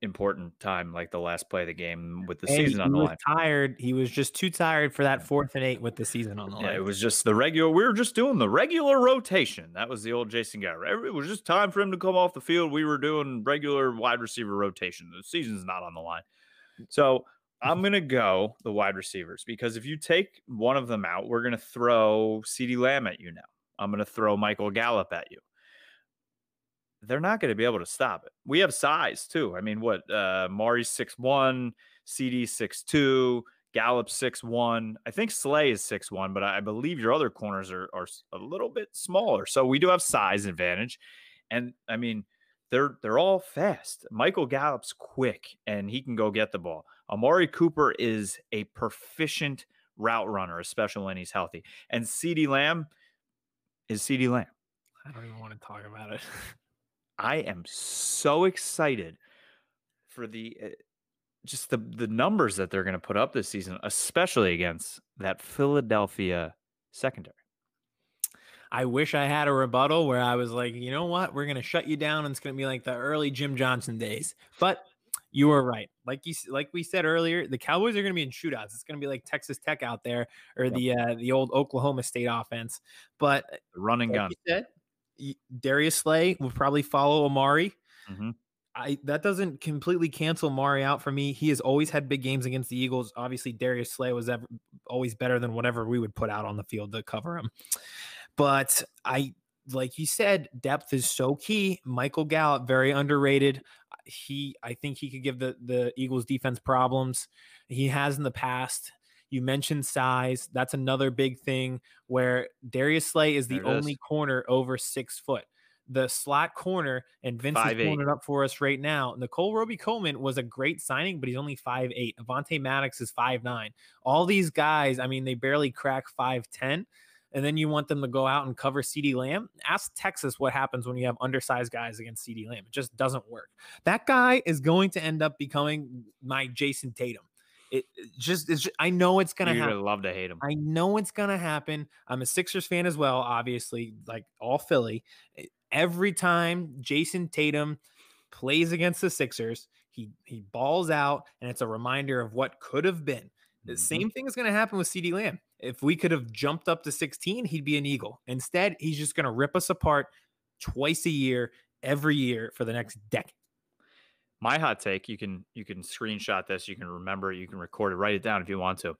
important time, like the last play of the game with the And season on the line. tired. He was just too tired for that fourth and eight with the season on the Yeah, line. it was just the regular. We were just doing the regular rotation. That was the old Jason Garrett. It was just time for him to come off the field. We were doing regular wide receiver rotation. The season's not on the line. So I'm gonna go the wide receivers because if you take one of them out, we're gonna throw CeeDee Lamb at you now. I'm gonna throw Michael Gallup at you. they're not going to be able to stop it. We have size too. I mean, what uh Mari's six one, CeeDee six two, Gallup six one. I think Slay is six one, but I believe your other corners are are a little bit smaller. So we do have size advantage, and I mean they're they're all fast. Michael Gallup's quick and he can go get the ball. Amari Cooper is a proficient route runner, especially when he's healthy. And CeeDee Lamb is CeeDee Lamb. I don't even want to talk about it. I am so excited for the uh, just the the numbers that they're going to put up this season, especially against that Philadelphia secondary. I wish I had a rebuttal where I was like, you know what, we're going to shut you down, and it's going to be like the early Jim Johnson days. But you were right. Like you, like we said earlier, the Cowboys are going to be in shootouts. It's going to be like Texas Tech out there, or yep. the uh, the old Oklahoma State offense. But the running like gun. Said, Darius Slay will probably follow Amari. Mm-hmm. I that doesn't completely cancel Mari out for me. He has always had big games against the Eagles. Obviously, Darius Slay was ever, always better than whatever we would put out on the field to cover him. But I like you said, depth is so key. Michael Gallup, very underrated. He, I think he could give the the Eagles defense problems. He has in the past. You mentioned size. That's another big thing where Darius Slay is the only is. corner over six foot. The slot corner, and Vince five, is pulling it up for us right now. Nickell Robey-Coleman was a great signing, but he's only five eight. Avonte Maddox is five nine. All these guys, I mean, they barely crack five ten and then you want them to go out and cover CeeDee Lamb. Ask Texas what happens when you have undersized guys against CeeDee Lamb. It just doesn't work. That guy is going to end up becoming my Jayson Tatum. It, just, it's just, I know it's gonna happen. Love to hate him. I know it's gonna happen. I'm a Sixers fan as well, obviously, like all Philly. Every time Jayson Tatum plays against the Sixers, he he balls out, and it's a reminder of what could have been. The mm-hmm. same thing is going to happen with CeeDee Lamb. If we could have jumped up to 16, he'd be an Eagle. Instead, he's just going to rip us apart twice a year, every year for the next decade. My hot take, you can you can screenshot this, you can remember it, you can record it, write it down if you want to.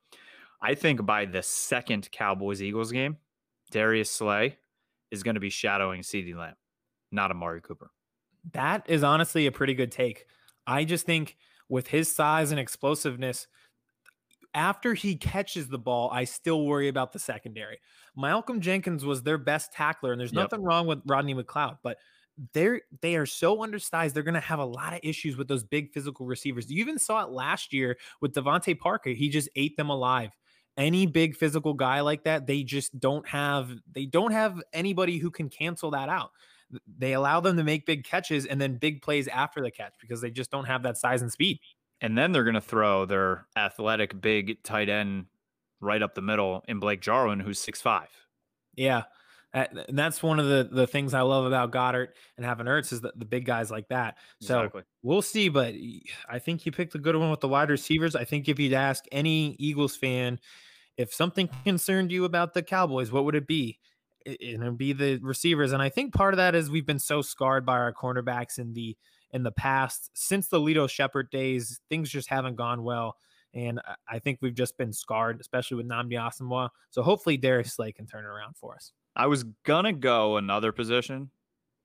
I think by the second Cowboys Eagles game, Darius Slay is going to be shadowing CeeDee Lamb, not Amari Cooper. That is honestly a pretty good take. I just think with his size and explosiveness, after he catches the ball, I still worry about the secondary. Malcolm Jenkins was their best tackler, and there's yep. nothing wrong with Rodney McLeod, but they're they are so undersized. They're going to have a lot of issues with those big physical receivers. You even saw it last year with DeVante Parker. He just ate them alive. Any big physical guy like that, they just don't have. They don't have anybody who can cancel that out. They allow them to make big catches and then big plays after the catch because they just don't have that size and speed. And then they're going to throw their athletic big tight end right up the middle in Blake Jarwin, who's six five. Yeah. And that's one of the, the things I love about Goedert and having Ertz is that the big guys like that. So exactly. we'll see, but I think you picked a good one with the wide receivers. I think if you'd ask any Eagles fan if something concerned you about the Cowboys, what would it be? It would be the receivers. And I think part of that is we've been so scarred by our cornerbacks in the in the past since the Lito Sheppard days. Things just haven't gone well. And I think we've just been scarred, especially with Nnamdi Asomugha. So hopefully Darius Slay can turn it around for us. I was gonna go another position,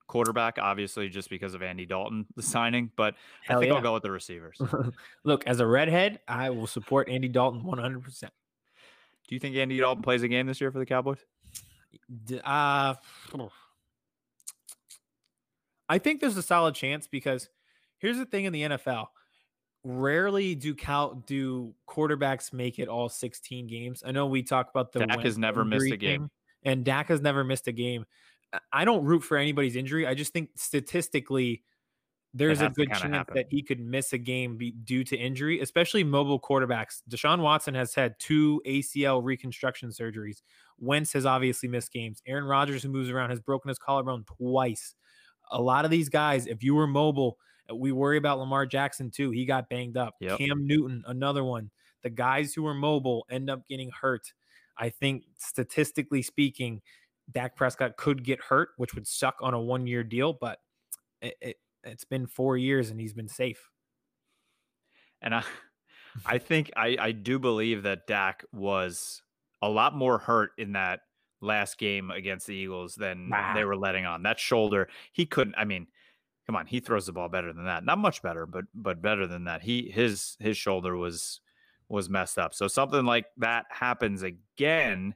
quarterback, obviously just because of Andy Dalton, the signing, but Hell I think yeah. I'll go with the receivers. Look, as a redhead, I will support Andy Dalton 100%. Do you think Andy Dalton plays a game this year for the Cowboys? Uh, I think there's a solid chance because here's the thing in the NFL. Rarely do cal- do quarterbacks make it all 16 games. I know we talk about the Dak has never missed a game, and Dak has never missed a game. I don't root for anybody's injury. I just think statistically, there's a good chance happen. that he could miss a game be, due to injury, especially mobile quarterbacks. Deshaun Watson has had two ACL reconstruction surgeries. Wentz has obviously missed games. Aaron Rodgers, who moves around, has broken his collarbone twice a lot of these guys, if you were mobile, uh, we worry about Lamar Jackson too. He got banged up. Yep. Cam Newton, another one. The guys who are mobile end up getting hurt. I think statistically speaking, Dak Prescott could get hurt, which would suck on a one year deal, but it, it, it's been four years and he's been safe. And I, I think I, I do believe that Dak was a lot more hurt in that last game against the Eagles than they were letting on. That shoulder, he couldn't. I mean, come on, he throws the ball better than that. Not much better, but but better than that. He his his shoulder was was messed up. So something like that happens again.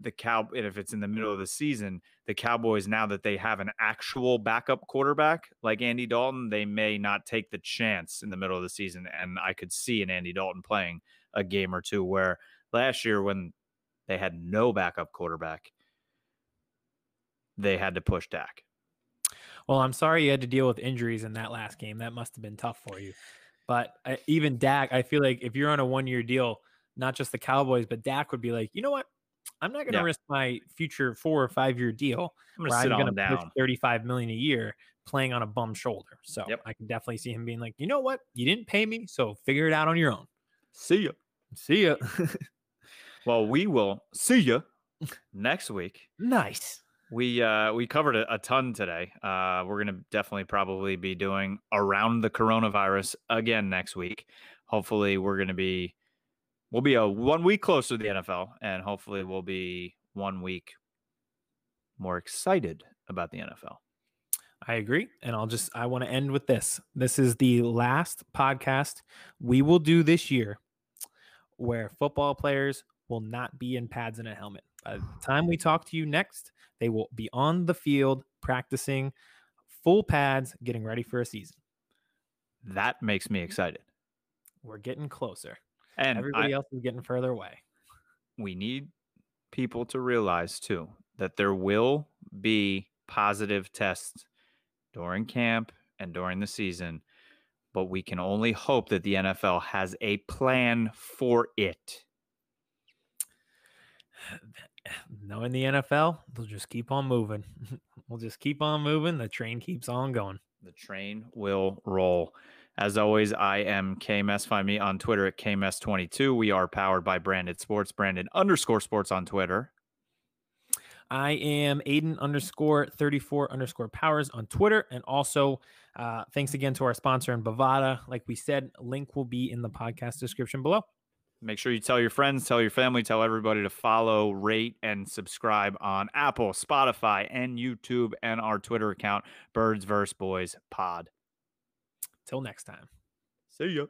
The cow, and if it's in the middle of the season, the Cowboys now that they have an actual backup quarterback like Andy Dalton, they may not take the chance in the middle of the season. And I could see an Andy Dalton playing a game or two where last year when they had no backup quarterback, they had to push Dak. Well, I'm sorry you had to deal with injuries in that last game. That must have been tough for you. But uh, even Dak, I feel like if you're on a one year deal, not just the Cowboys, but Dak would be like, you know what? I'm not going to Yeah. risk my future four or five year deal I'm going to sit on going to down. 35 million a year playing on a bum shoulder. So Yep. I can definitely see him being like, you know what? You didn't pay me, so figure it out on your own. See ya. See ya. Well, we will see you next week. nice. We uh we covered a, a ton today. Uh we're gonna definitely probably be doing around the coronavirus again next week. Hopefully we're gonna be we'll be a one week closer to the NFL and hopefully we'll be one week more excited about the NFL. I agree. And I'll just, I want to end with this. This is the last podcast we will do this year where football players will not be in pads and a helmet. By the time we talk to you next, they will be on the field practicing full pads, getting ready for a season. That makes me excited. We're getting closer. And I- Everybody else is getting further away. we need people to realize too that there will be positive tests during camp and during the season, but we can only hope that the NFL has a plan for it. Knowing the NFL, they'll just keep on moving. we'll just keep on moving. The train keeps on going. The train will roll. As always, I am KMS. Find me on Twitter at KMS22. We are powered by Branded Sports, Branded underscore sports on Twitter. I am Aiden underscore 34 underscore powers on Twitter. And also, uh, thanks again to our sponsor in Bovada. Like we said, link will be in the podcast description below. Make sure you tell your friends, tell your family, tell everybody to follow, rate, and subscribe on Apple, Spotify, and YouTube, and our Twitter account, Birds vs. Boys Pod. Till next time. See ya.